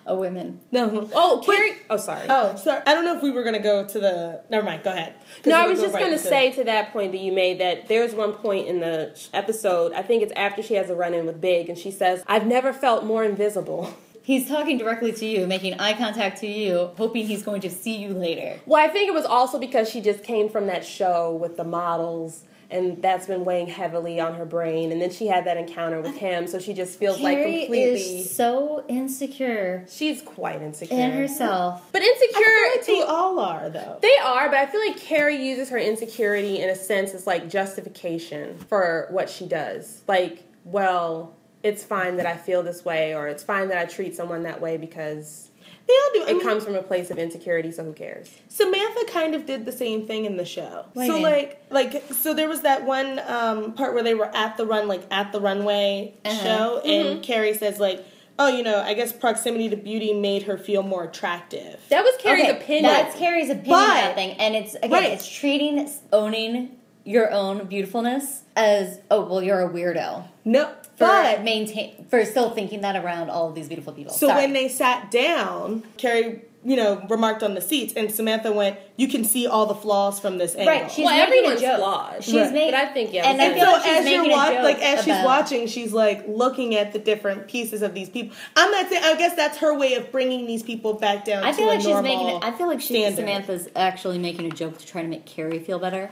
A woman. No. Oh, Carrie. Oh, sorry. Oh, sorry. I don't know if we were gonna go to the. Never mind. Go ahead. No, I was go just right going to say to that point that you made that there's one point in the episode, I think it's after she has a run in with Big, and she says, I've never felt more invisible. He's talking directly to you, making eye contact to you, hoping he's going to see you later. Well, I think it was also because she just came from that show with the models, and that's been weighing heavily on her brain. And then she had that encounter with him, so she just feels like Carrie completely. is so insecure she's quite insecure. in herself. But insecure like they all are though. They are, but I feel like Carrie uses her insecurity in a sense as like justification for what she does. Like, well, it's fine that I feel this way or it's fine that I treat someone that way because They all do. I it mean, comes from a place of insecurity, so who cares? Samantha kind of did the same thing in the show. What do so like like so there was that one um, part where they were at the run like at the runway Uh-huh. show and Carrie says like oh you know I guess proximity to beauty made her feel more attractive. That was Carrie's Okay, opinion. That's Carrie's opinion But- about thing, and it's again, Right. it's treating owning your own beautifulness as oh well, you're a weirdo No, for but maintain for still thinking that around all of these beautiful people. so Sorry. when they sat down, Carrie you know remarked on the seats and Samantha went you can see all the flaws from this angle. right, she's well, making a everyone's joke. flawed. She's Right. making, But I think, yeah, and I feel so like she's as you're making a watching, like as she's watching, she's like looking at the different pieces of these people. I'm not saying. I guess that's her way of bringing these people back down. I feel to like a she's making. it- I feel like she standard. Samantha's actually making a joke to try to make Carrie feel better.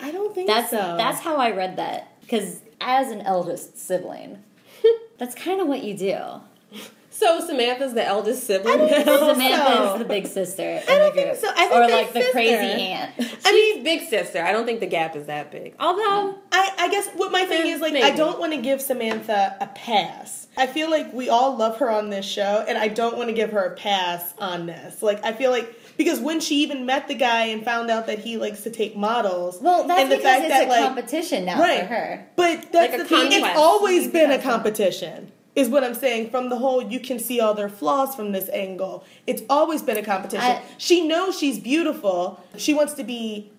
I don't think That's so. that's how I read that because as an eldest sibling, that's kind of what you do. So Samantha's the eldest sibling. I don't think so. Samantha is the big sister. I don't think so. I think or they're like the crazy sister. aunt. I mean, big sister. I don't think the gap is that big. Although, I, I guess what my thing Eh, is like I don't want to give Samantha a pass. I feel like we all love her on this show, and I don't want to give her a pass on this. Like I feel like because when she even met the guy and found out that he likes to take models, Well, that's and the because fact it's that a like competition now right, for her. but that's Like the thing. It's always been a competition. Is what I'm saying. From the whole, you can see all their flaws from this angle. It's always been a competition. I- she knows she's beautiful. She wants to be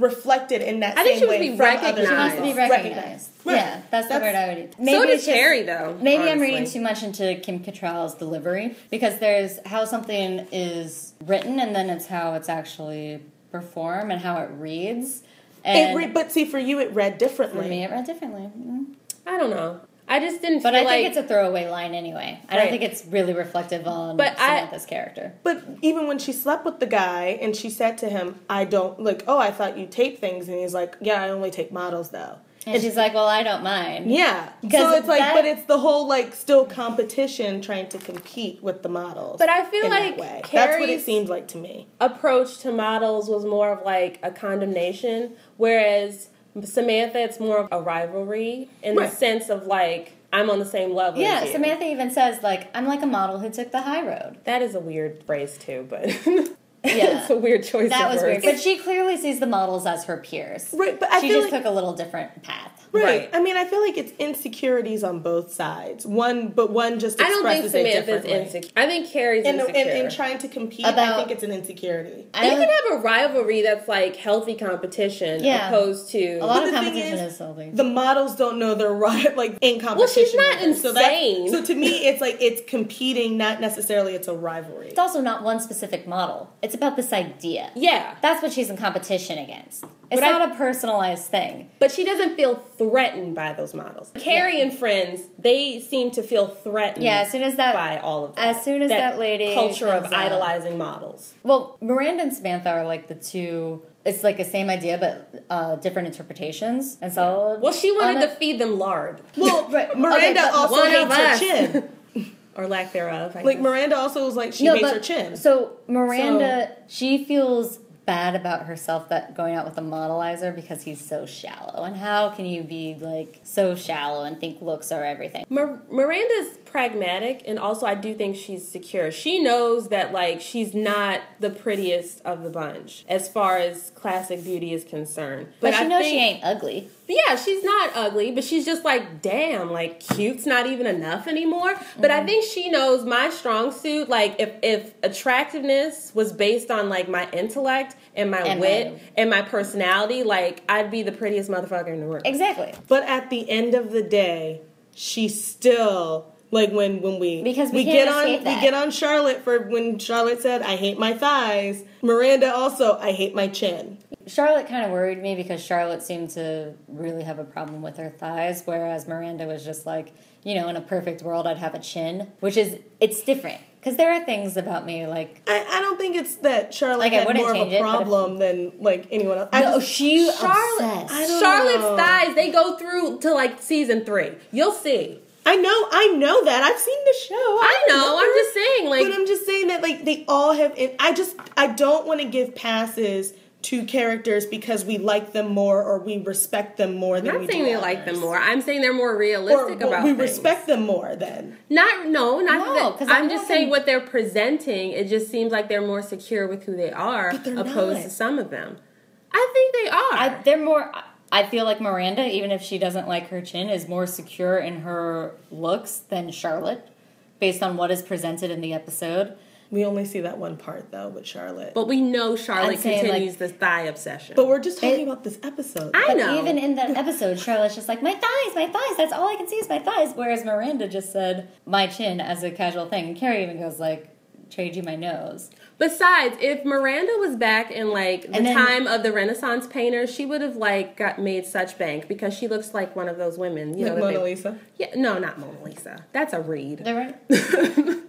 reflected in that I think she way be from other recognized. She wants to be recognized. Right. Yeah, that's the word I would. use so it's does Carrie, though. Maybe I'm reading too much into Kim Cattrall's delivery because there's how something is written and then it's how it's actually performed and how it reads. It And re- but see, for you, it read differently. for me, it read differently. Mm. I don't know. I just didn't But feel I like think it's a throwaway line anyway. I don't think it's really reflective on But I- Samantha's character. But even when she slept with the guy and she said to him, I don't, like, oh, I thought you tape things. And he's like, yeah, I only take models though. And she's like, "Well, I don't mind." Yeah. So it's like, that- but it's the whole, like, still competition trying to compete with the models. But I feel in like that. That's what it Carrie's- seemed like to me. approach to models was more of like a condemnation, whereas Samantha, it's more of a rivalry in Right. the sense of like I'm on the same level. Yeah. Samantha even says like, "I'm like a model who took the high road." That is a weird phrase too, but Yeah. it's a weird choice. That of was words. weird, but she clearly sees the models as her peers. Right, but I she just like, took a little different path. Right. Right. I mean, I feel like it's insecurities on both sides. One, but one just I don't think expresses it Samantha's insecure. I think Carrie's In, in, insecure. in trying to compete, I think it's an insecurity. I you can have a rivalry that's like healthy competition, Yeah. opposed to a lot of the competition is, is healthy. the models don't know they're right like in competition. Well, she's not with them. So, that's- insane. so to me, it's like it's competing, not necessarily it's a rivalry. It's also not one specific model. It's about this idea. yeah. That's what she's in competition against. It's But not a personalized thing. But she doesn't feel threatened by those models. Carrie and friends, they seem to feel threatened. Yeah, as soon as that by all of that. as soon as that lady culture of out. idolizing models. Well, Miranda and Samantha are like the two. It's like the same idea, but uh, different interpretations. And so, Well, she wanted to feed them lard Well, Right. Miranda Okay, also hates her chin. or lack thereof. I Like guess. Miranda also was like she no, hates her chin. so Miranda, she feels bad about herself that going out with a modelizer because he's so shallow. And how can you be like so shallow and think looks are everything? Mir- Miranda's pragmatic, and also I do think she's secure. She knows that like she's not the prettiest of the bunch as far as classic beauty is concerned. But, she I knows think- she ain't ugly. Yeah, she's not ugly, but she's just like, damn, like cute's not even enough anymore. But Mm-hmm. I think she knows my strong suit. Like, if if attractiveness was based on like my intellect and my And wit my- and my personality, like I'd be the prettiest motherfucker in the room. Exactly. but at the end of the day, she still like when when we Because we we get on that. we get on Charlotte for when Charlotte said I hate my thighs. Miranda also I hate my chin. Charlotte kind of worried me because Charlotte seemed to really have a problem with her thighs, whereas Miranda was just like, you know, in a perfect world, I'd have a chin, which is it's different because there are things about me like. I, I don't think it's that Charlotte Like, I had more of change a it, problem than like anyone else. I No, just- she Charlotte, obsessed. I don't Charlotte's know. thighs, they go through to like season three. You'll see. I know, I know that. I've seen the show. I know. remember. I'm just saying, like, but I'm just saying that like they all have. And I just I don't want to give passes to characters because we like them more or we respect them more I'm than not we saying do they like them more. I'm saying they're more realistic well, about we things. respect them more then. Not no, not No, I'm just saying what they're presenting. It just seems like they're more secure with who they are, opposed not. to some of them. I think they are. I, they're more. I feel like Miranda, even if she doesn't like her chin, is more secure in her looks than Charlotte, based on what is presented in the episode. We only see that one part though with Charlotte. But, but we know Charlotte I'm saying, continues the thigh obsession. But we're just talking It- about this episode. I But know. even in that episode, Charlotte's just like, my thighs, my thighs, that's all I can see is my thighs. Whereas Miranda just said, my chin as a casual thing. And Carrie even goes like, trade you my nose. Besides, if Miranda was back in like the then- time of the Renaissance painters, she would have like got made such bank because she looks like one of those women. You like know, Mona they- Lisa. Yeah, no, not Mona Lisa. That's a read. They're right.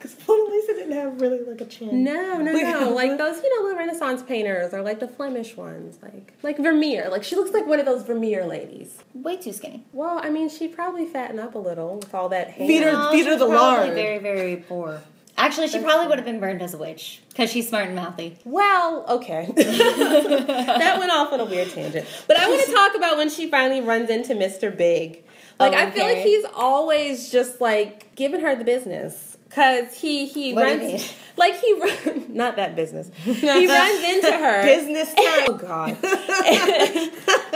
Because Mona Lisa didn't have really like a chin. No, no, no. like those, you know, the Renaissance painters or like the Flemish ones, like like Vermeer. Like she looks like one of those Vermeer ladies. Way too skinny. Well, I mean, she probably fattened up a little with all that hair. Feet are- No, feet she the was probably lard. very, very poor. Actually, she probably would have been burned as a witch because she's smart and mouthy. Well, okay. that went off on a weird tangent. But I want to talk about when she finally runs into Mr. Big. Like, Oh, I feel like he's always just like giving her the business. Cause he he What runs like he run, not that business. He runs into her. Business Oh time. God!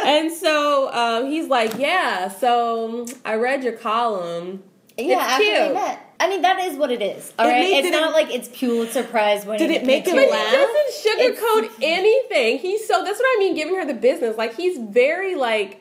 and so um, he's like, "Yeah, so I read your column. Yeah, It's after they met. I mean, that is what it is. All It right, made- it's not it- like it's Pulitzer Prize winning. Did it make him But laugh? he doesn't sugarcoat It's- anything. He's so that's what I mean, giving her the business. Like he's very like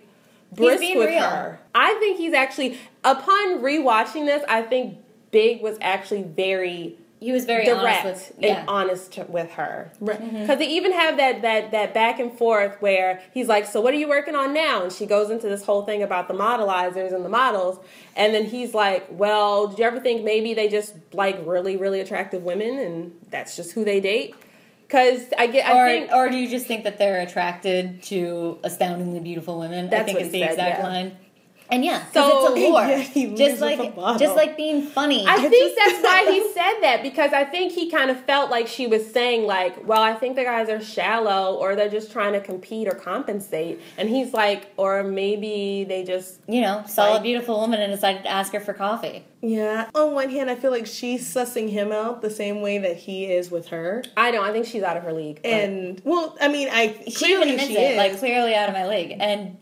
brisk being with real. her. I think he's actually upon rewatching this, I think Big was actually very He was very direct honest with and yeah. honest with her. Right. Mm-hmm. Because they even have that that that back and forth where he's like, "So what are you working on now?" And she goes into this whole thing about the modelizers and the models, and then he's like, "Well, did you ever think maybe they just like really really attractive women, and that's just who they date?" Because I get, I Or, think or do you just think that they're attracted to astoundingly beautiful women? I That's think he the said, exact yeah. line. And yeah, So- it's a lore. Yeah, just like just like being funny. I I think just- that's why he said that because I think he kind of felt like she was saying like, well, I think the guys are shallow or they're just trying to compete or compensate, and he's like, or maybe they just you know, saw a beautiful woman and decided to ask her for coffee. Yeah. On one hand, I feel like she's sussing him out the same way that he is with her. I don't. I think she's out of her league. but- And well, I mean, I She clearly even she it, is, like clearly out of my league. And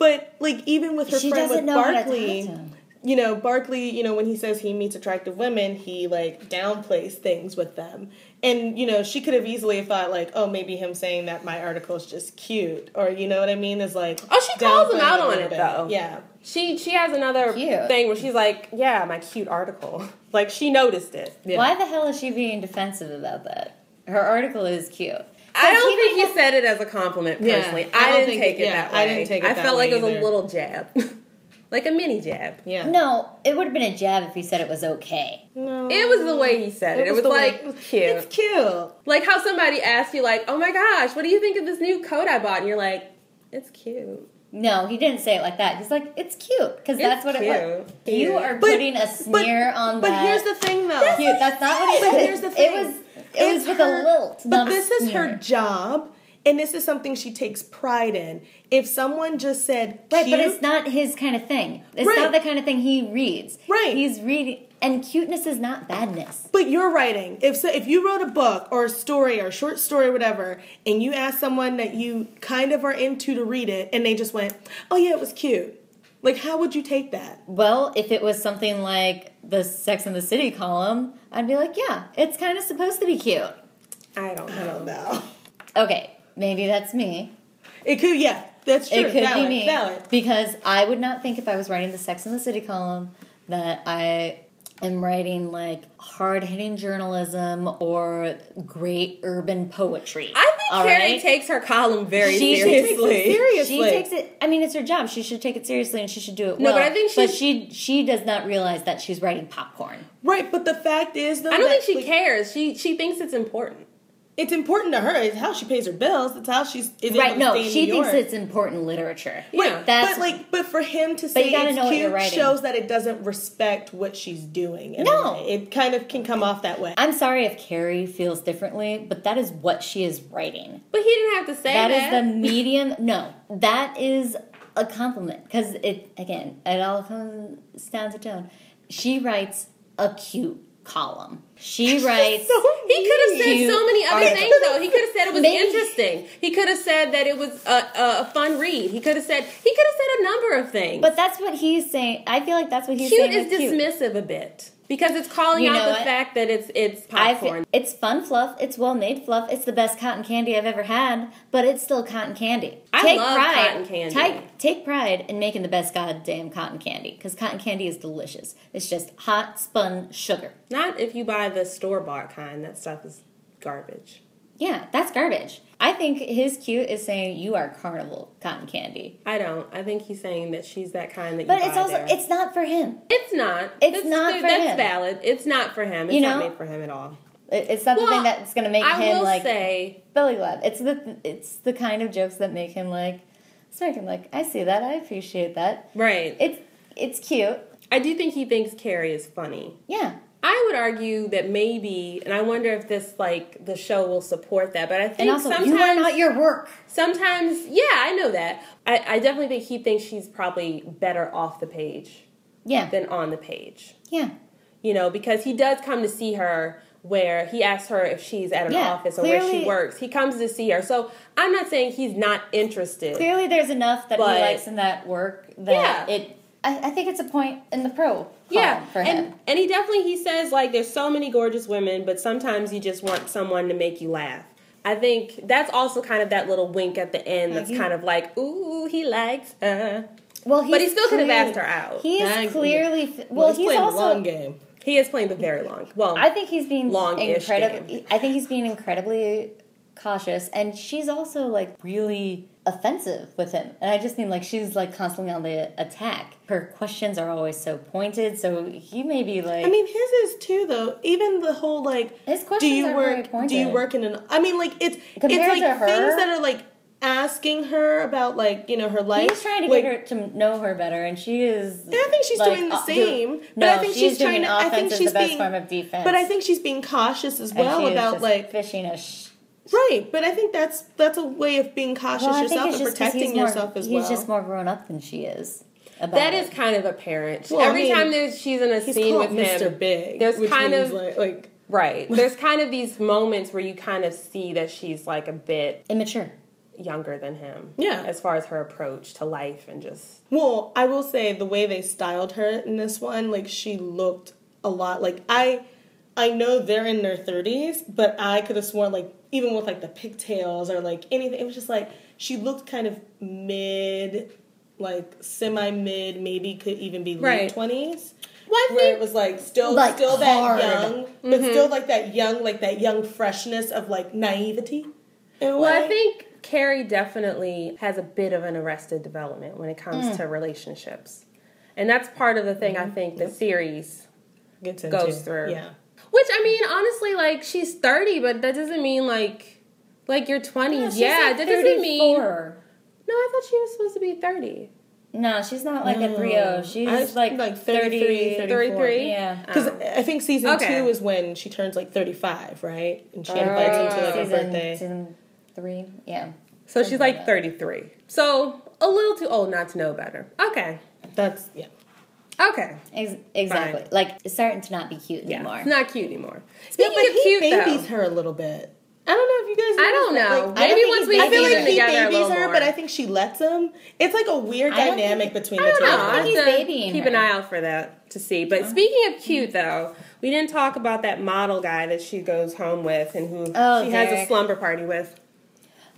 but like even with her she friend with know Barkley, talk to him. you know, Barkley, you know, when he says he meets attractive women, he like downplays things with them. And, you know, she could have easily thought like, oh, maybe him saying that my article is just cute. Or you know what I mean? Is like Oh, she calls him out on it, bit. though. Yeah. she she has another Cute. thing where she's like, yeah, my cute article. Like she noticed it. Yeah. why the hell is she being defensive about that? Her article is cute. I don't think he said it as a compliment Yeah, personally. I I, didn't think- take it yeah, that way. I didn't take it that way. I that felt like it was either. a little jab. like a mini jab. Yeah. No, it would have been a jab if he said it was okay. No. It was the way he said it. It was, the like way- cute. It's cute. Like how somebody asks you, like, "Oh my gosh, what do you think of this new coat I bought?" And you're like, "It's cute." No, he didn't say it like that. He's like, it's cute because that's what it was. You are But- putting a sneer on But that. here's the thing, though. cute. That's not what he But said. here's the It was it was It's with her- a lilt. But this is her job, and this is something she takes pride in. If someone just said, Right, but it's not his kind of thing. It's Right. not the kind of thing he reads. Right. He's reading, and cuteness is not badness. But you're writing. If so, if you wrote a book or a story or a short story or whatever, and you asked someone that you kind of are into to read it, and they just went, "Oh yeah, it was cute," like how would you take that? Well, if it was something like the Sex and the City column, I'd be like, yeah, it's kind of supposed to be cute. I don't know. I don't know. Okay, maybe that's me. It could, yeah, that's true. It could valid, be me Valid. because I would not think if I was writing the Sex and the City column that I am writing like hard hitting journalism or great urban poetry. I think All Carrie right? takes her column very She- she Takes seriously. it seriously. She takes it. I mean, it's her job. She should take it seriously, and she should do it No, well. but I think she But she she does not realize that she's writing popcorn. Right, but the fact is, though, I don't that, think she like, cares. She she thinks it's important. It's important to her. It's how she pays her bills. It's how she's is Right? able to No, stay in she New thinks York. it's important literature. Yeah. that's but like, but for him to say you it's know what cute you're shows that it doesn't respect what she's doing. in a No. it kind of can come off that way. I'm sorry if Carrie feels differently, but that is what she is writing. But he didn't have to say That that. is the medium. No, that is a compliment because it again it all comes down to tone. She writes a cute column. She writes. so He could have said so many other things, though. He could have said it was Maybe- interesting. He could have said that it was a, a, a fun read. He could have said he could have said a number of things. But that's what he's saying. I feel like that's what he's cute saying. is with cute. dismissive a bit because it's calling You out the what? fact that it's it's popcorn. it's fun fluff. It's well made fluff. It's the best cotton candy I've ever had, but it's still cotton candy. I love cotton candy. Take, take pride in making the best goddamn cotton candy because cotton candy is delicious. It's just hot spun sugar. Not if you buy the store bought kind. That stuff is garbage. Yeah, that's garbage. I think his cute is saying you are carnival cotton candy, I don't. I think he's saying that she's that kind that you but it's also there. it's not for him. It's not. It's That's- not for That's him. valid. It's not for him. It's You not made for him at all. It's not the thing that's going to make I him will like say belly laugh. It's the it's the kind of jokes that make him like. Him like I see that. I appreciate that. right. It's it's cute. I do think he thinks Carrie is funny. Yeah. I would argue that maybe, and I wonder if this like the show will support that. But I think And also, sometimes, you are not your work. sometimes, yeah, I know that. I, I definitely think he thinks she's probably better off the page Yeah. than on the page. Yeah. You know, because he does come to see her where he asks her if she's at an Yeah, office or where she works. He comes to see her. So I'm not saying he's not interested. Clearly, there's enough that But- he likes in that work that Yeah. it. I, I think it's a point in the pro. Yeah, For him. and and he definitely he says like there's so many gorgeous women, but sometimes you just want someone to make you laugh. I think that's also kind of that little wink at the end that's Mhm. kind of like, ooh, he likes her. well, he's But he still could have asked her out. He is you. clearly. well, Well, he's, he's, playing also. the long game. He is playing the very long. Well, I think he's being Long-ish incredibly. I think he's being incredibly cautious, and she's also like really offensive with him. And I just mean like she's like constantly on the attack. Her questions are always so pointed, so he may be like. I mean, his is too, though. Even the whole like, His do questions you are very work? pointed. Do you work in an? I mean, like it's Compared it's like her- things that are like asking her about like you know her life. He's trying to like, get her to know her better, and she is. And I think she's like, doing the uh, do- same. but I think she's, she's, trying to. I think she's the best being, form of defense. But I think she's being cautious as well about like fishing a. Sh- right. But I think that's that's a way of being cautious well, yourself and protecting he's more, yourself as he's well. just more grown up than she is. That kind of apparent. Well, I Every mean, time there's she's in a scene with Mr. him, Big. there's kind of- like, like right? There's kind of these moments where you kind of see that she's like a bit immature. younger than him. Yeah. as far as her approach to life and just Well, I will say the way they styled her in this one, like she looked a lot like I I know they're in their 30s, but I could have sworn like even with like the pigtails or like anything, it was just like she looked kind of mid like semi mid, maybe could even be Right. late 20s. Well, I Where it was like still Like still hard. that young, but mm-hmm. still like that young like that young freshness of like naivety. Well. I think Carrie definitely has a bit of an arrested development when it comes mm. to relationships. And that's part of the thing I mm-hmm. think the series, Gets goes through. Yeah. which I mean, honestly, like she's 30, but that doesn't mean like like your 20s. Yeah, that doesn't mean. No, I thought she was supposed to be 30. No, she's not like a No. 3 She's I- like, like 33, 33, 33? Yeah. Because Oh. I think season Okay. two is when she turns like 35, right? And she invites him to like her birthday. Season 3, yeah. So she's like like 33. So a little too old not to know better. Okay. That's, yeah. Okay. Ex- exactly. Fine. Like, it's starting to not be cute Yeah. anymore. It's not cute anymore. Yeah, but of he cute, babies though. her a little bit. I don't know if you guys. I don't noticed that, know. like, I don't Maybe think once he's we I feel like he babies her, more. but I think she lets him. It's like a weird I don't dynamic think- between I the don't two. know. I them. have he's to babying keep her. an eye out for that to see. But speaking of cute, though, we didn't talk about that model guy that she goes home with and who Oh, she has a slumber party with.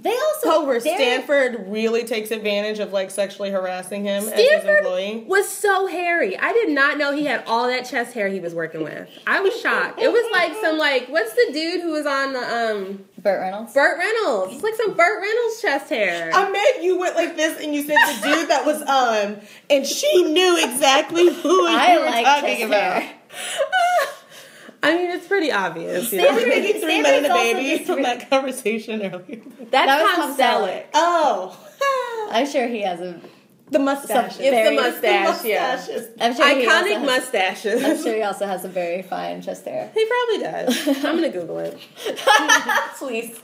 They also. Oh, where Stanford really takes advantage of like sexually harassing him as his Stanford employee. was so hairy. I did not know he had all that chest hair he was working with. I was shocked. It was like some like what's the dude who was on the um Burt Reynolds. Burt Reynolds? It's like some Burt Reynolds chest hair. I meant you went like this and you said the dude that was um, and she knew exactly who I you were talking chest about. hair. I mean, it's pretty obvious. You Stay know? free. Making three Stanford's men and a baby from re- that conversation earlier. That's That was Tom Tom Selleck. Oh, I'm sure he has a. the mustache. Some- It's the mustache, yeah. I'm sure he also Iconic has- mustaches. I'm sure he also has a very fine chest hair. he probably does. I'm gonna Google it. Please.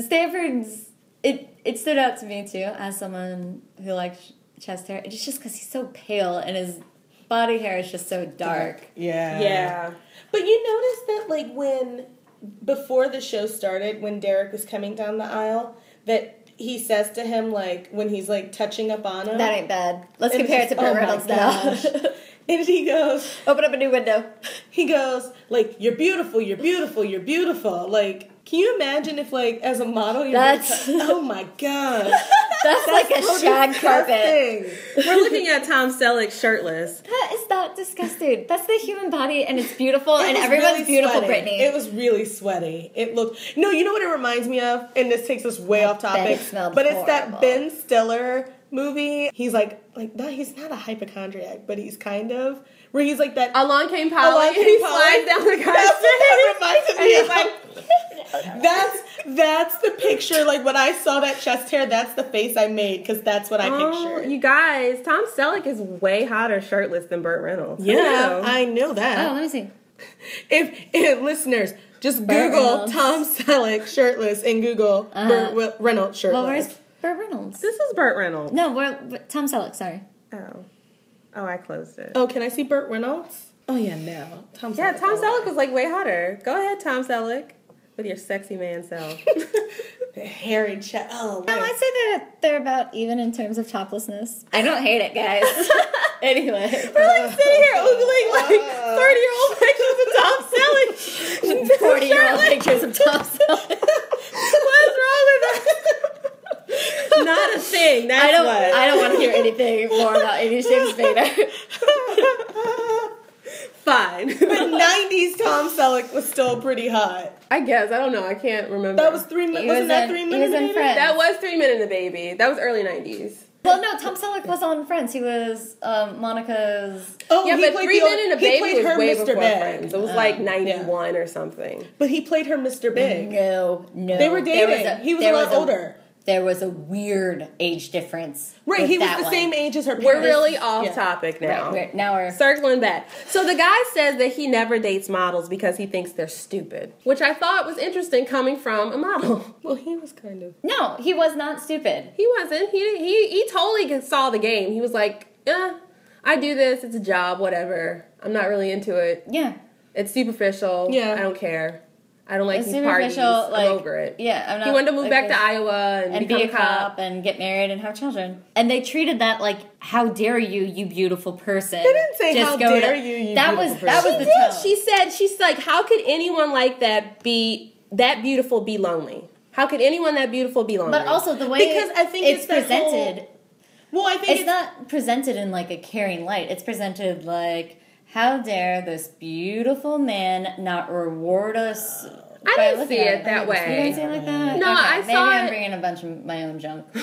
Stanford's it it stood out to me too as someone who likes chest hair. It's just because he's so pale and his body hair is just so dark. Yeah. Yeah. But you notice that, like, when before the show started, when Derek was coming down the aisle, that he says to him, like, when he's like touching up on him, That ain't bad. Let's and compare it he's- to Burt oh my Reynolds gosh. now. and he goes, Open up a new window. he goes, like, you're beautiful, you're beautiful, you're beautiful. Like, can you imagine if, like, as a model, you're That's- oh my god, That's, like a so shag carpet. disgusting. We're looking at Tom Selleck shirtless. That is not disgusting. That's the human body and it's beautiful It and was everyone's really beautiful, sweaty. Brittany. It was really sweaty. It looked. No, you know what it reminds me of, and this takes us way I off topic. it smelled but it's that. Ben Stiller movie. He's like, like no, he's not a hypochondriac, but he's kind of where he's like that. Along came Polly. Along and Came he Polly. slides down the That's guy's what that reminded And me he's of. like, that's that's the picture. Like when I saw that chest hair, that's the face I made because that's what I Oh, pictured. you guys, Tom Selleck is way hotter shirtless than Burt Reynolds. I yeah, know. I know that. oh, let me see. If, if listeners just Burt Google Reynolds. Tom Selleck shirtless and Google Uh-huh. Burt Wi- Reynolds shirtless. Well, where's Burt Reynolds? this is Burt Reynolds. No, where, Tom Selleck, sorry. Oh. Oh, I closed it. oh, can I see Burt Reynolds? Oh yeah, no. Tom. Yeah, Selleck, Tom all Selleck right. was like way hotter. Go ahead, Tom Selleck, with your sexy man self. The hairy chest. Oh, No. I'd say that they're about even in terms of toplessness. I don't hate it, guys. anyway. We're like sitting here oogling like thirty year old pictures of Tom Selleck. 40 year old pictures of Tom Selleck. What's wrong with that? Not a thing. That's I don't. what. I don't want to hear anything more about Amy James Spader. Fine. the '90s Tom Selleck was still pretty hot. I guess I don't know. I can't remember. That was three. mi- He Wasn't was that in- three he minutes? was in Friends. That was Three Men and a Baby. That was early '90s. Well, no, Tom Selleck was on Friends. He was um, Monica's. Oh, Yeah, he but played Three the Men and a he Baby played was her way Mr. before Big. Friends. It was like '91 or something. But he played her Mr. Big. No, no. They were There dating. He was a lot a- older. There was a weird age difference. Right, he was the one. same age as her. We're really off Yeah. topic now. Right, we're, now we're. Circling back. So the guy says that he never dates models because he thinks they're stupid, which I thought was interesting coming from a model. Well, he was kind of. No, he was not stupid. He wasn't. He he he totally saw the game. He was like, "Yeah, I do this. It's a job. Whatever. I'm not really into it. Yeah. It's superficial. Yeah. I don't care. I don't like It's these parties. like I'm over it. Yeah, I'm not. He wanted to move back to Iowa and, and become be a cop and get married and have children. And they treated that like, "How dare you, you beautiful person!" They didn't say, "How go dare you, you That was beautiful that was person." the tone. She said, she's like, how could anyone like that be that beautiful be lonely? How could anyone that beautiful be lonely? but also the way Because I think it's, it's presented. whole- Well, I think it's, not presented in like a caring light. It's presented like, "How dare this beautiful man not reward us?" I didn't see at it that You way. didn't see it like that. No, I maybe saw I'm bringing a bunch of my own junk. I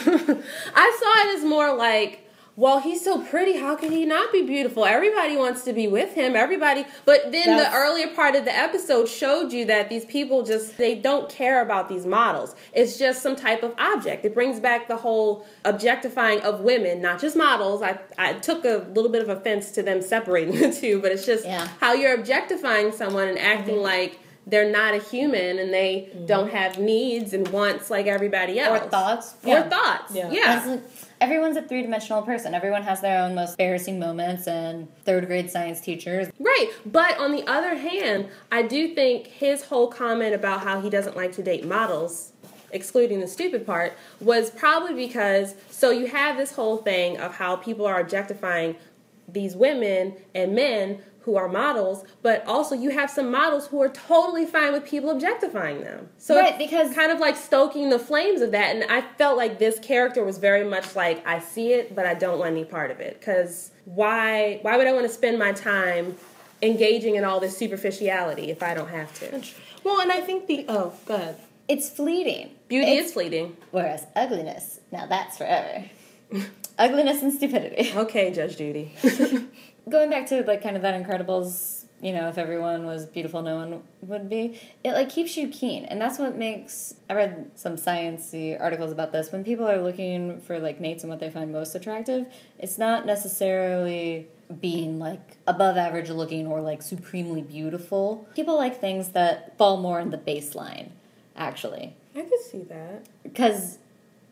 saw it as more like, well, he's so pretty. How can he not be beautiful? Everybody wants to be with him. Everybody. But then That's- the earlier part of the episode showed you that these people just they don't care about these models. It's just some type of object. It brings back the whole objectifying of women, not just models. I I took a little bit of offense to them separating the two, but it's just Yeah. how you're objectifying someone and acting Mm-hmm. like they're not a human and they don't have needs and wants like everybody else. Or thoughts. Or thoughts. Yeah. yeah. Everyone's a three dimensional person. Everyone has their own most embarrassing moments, and third grade science teachers. Right. But on the other hand, I do think his whole comment about how he doesn't like to date models, excluding the stupid part, was probably because so you have this whole thing of how people are objectifying these women and men who are models, but also you have some models who are totally fine with people objectifying them. So Right, it's because- kind of like stoking the flames of that and I felt like this character was very much like I see it but I don't want any part of it cuz why why would I want to spend my time engaging in all this superficiality if I don't have to? Well, and I think the oh, go ahead. It's fleeting. Beauty It's- is fleeting. Whereas ugliness, now that's forever. ugliness and stupidity. Okay, Judge Judy. Going back to like kind of that Incredibles you know, if everyone was beautiful, no one would be. It like keeps you keen, and that's what makes. I read some sciencey articles about this. When people are looking for like mates and what they find most attractive, it's not necessarily being like above average looking or like supremely beautiful. People like things that fall more in the baseline, actually, I could see that. because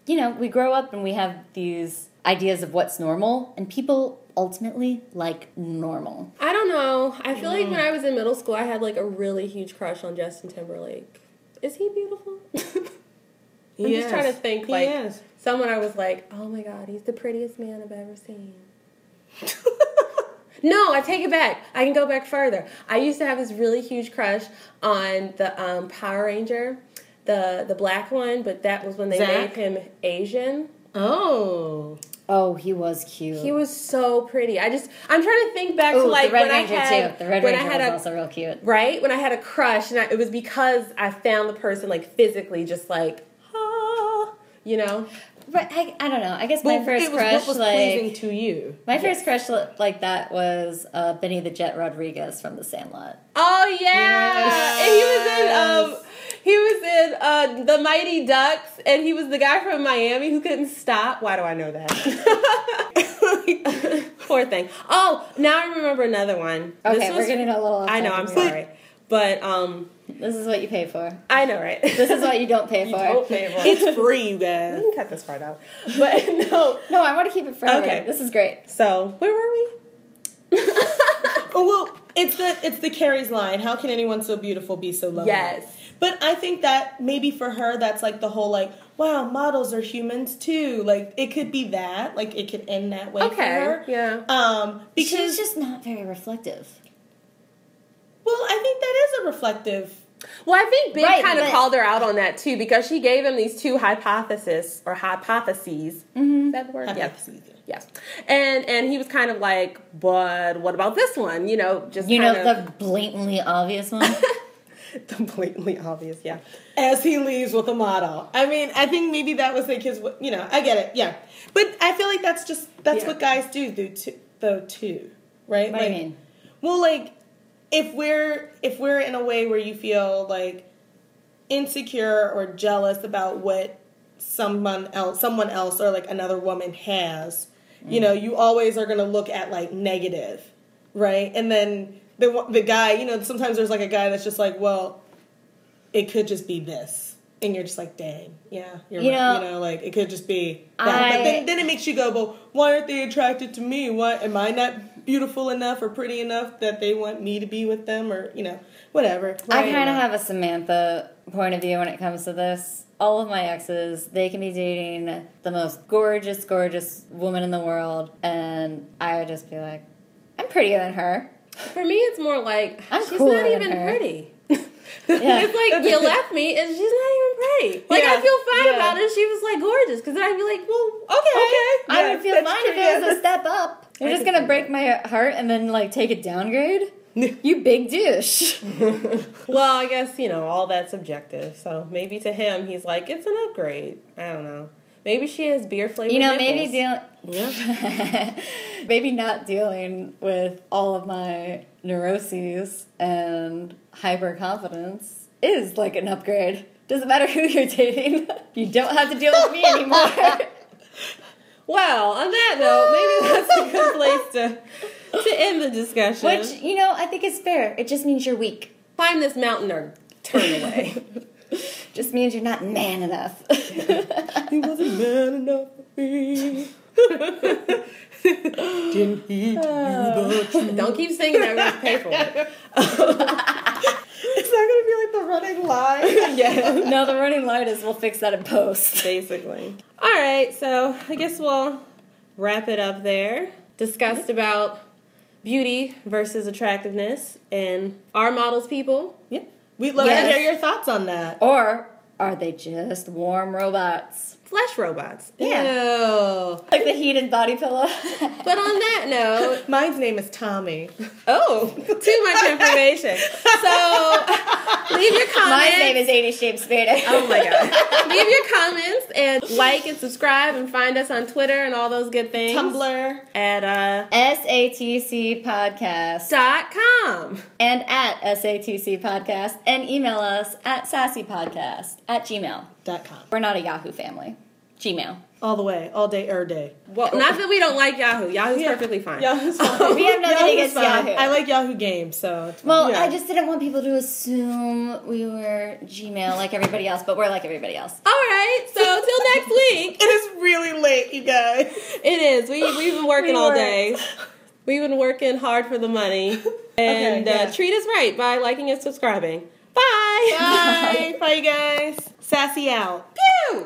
you know we grow up and we have these ideas of what's normal, and people ultimately like normal. I don't know. I feel like when I was in middle school, I had like a really huge crush on Justin Timberlake. Is he beautiful? I'm just trying to think He like is. someone I was like, oh my god, he's the prettiest man I've ever seen. No, I take it back. I can go back further. I used to have this really huge crush on the um, Power Ranger, the the black one, but that was when they Zack? made him Asian. Oh. Oh, he was cute. He was so pretty. I just I'm trying to think back Ooh, to like the Red when Ranger I had too. The Red when Ranger I had was a also real cute. right when I had a crush, and I, it was because I found the person like physically, just like ah, you know. But I, I don't know. I guess my first was crush, like pleasing to you. my first crush like that was uh, Benny the Jet Rodriguez from The Sandlot. Oh yeah, and he was in um he was in uh the Mighty Ducks, and he was the guy from Miami who couldn't stop. Why do I know that? Poor thing. Oh, now I remember another one. Okay, This we're was- getting a little. Off I know. I'm here. sorry, but um, This is what you pay for. I know, right? This is what you don't pay for. Don't pay for. It's free, you guys. We guys. can cut this part out. But no. No, I want to keep it forever. Okay. This is great. So where were we? Oh well, it's the it's the Carrie's line. How can anyone so beautiful be so lovely? Yes. But I think that maybe for her, that's like the whole like, wow, models are humans too. Like it could be that. Like it could end that way for Okay. her. Yeah. Um, because She's just not very reflective. well, I think that is a reflective. Well, I think Big Right, kind of called her out on that too because she gave him these two hypotheses or hypotheses. Is that the word? Yeah. hypotheses. Yes. And and he was kind of like, but what about this one? You know, just You know of the blatantly obvious one. the blatantly obvious. Yeah. As he leaves with a model. I mean, I think maybe that was like his. You know, I get it. Yeah, but I feel like that's just that's Yeah. what guys do, do too, though too, right? what do like, you mean? Well, like if we're if we're in a way where you feel like insecure or jealous about what someone else someone else or like another woman has, you mm. know, you always are going to look at like negative, right? And then the the guy, you know, sometimes there's like a guy that's just like, well, it could just be this. And you're just like, dang, yeah, you're You right. know, you know, like it could just be that. I- but then, then it makes you go, well, why aren't they attracted to me? Why am I not beautiful enough or pretty enough that they want me to be with them or you know, whatever. I kind of have a Samantha point of view when it comes to this. All of my exes, they can be dating the most gorgeous, gorgeous woman in the world, and I would just be like, I'm prettier than her. For me, it's more like I'm she's not even her. pretty. Yeah. it's like you left me and she's not even pretty. Like Yeah, I feel fine yeah. about it. She was like gorgeous because then I'd be like, well, okay, Okay. I would feel fine true, if it was a step up. You're I just gonna break my heart and then like take a downgrade? you big douche. Well, I guess you know all that's subjective. So maybe to him, he's like, it's an upgrade. I don't know. Maybe she has beer flavored. You know, maybe nipples. deal maybe not dealing with all of my neuroses and hyper confidence is like an upgrade. Doesn't matter who you're dating. You don't have to deal with me anymore. Well, on that note, maybe that's a good place to to end the discussion. Which, you know, I think is fair. It just means you're weak. climb this mountain or turn away. Just means you're not man enough. He wasn't man enough for me. Didn't he do the Don't keep singing that. We're gonna pay for it. Is that gonna be like the running line? yeah, no, the running line is we'll fix that in post. basically. All right, so I guess we'll wrap it up there. Discussed about beauty versus attractiveness and our models, people. yeah. We'd love Yes. to hear your thoughts on that. Or are they just warm robots? Flesh robots. Yeah. Ew. Like the heated body pillow? But on that note, Mine's name is Tommy. oh, too much information. So leave your comments. My name is 80 Shapes Vader. Oh my god. Leave your comments and like and subscribe and find us on Twitter and all those good things. Tumblr. At uh SATC Podcast. dot com. And at SATC Podcast, and email us at sassypodcast at gmail. Dot com. We're not a Yahoo family. Gmail. All the way, all day, er day. Well, not that we don't like Yahoo. Yahoo's Yeah. perfectly fine. Yahoo's fine. We have nothing Yahoo's against fine. Yahoo. I like Yahoo Games, so it's fine. Well, Yeah. I just didn't want people to assume we were Gmail like everybody else, but we're like everybody else. All right, so till next week. it is really late, you guys. It is. We we've been working We all work. day. We've been working hard for the money, and Okay, yeah. uh, treat us right by liking and subscribing. Bye. Bye. Bye, you guys. Sassy out. Pew!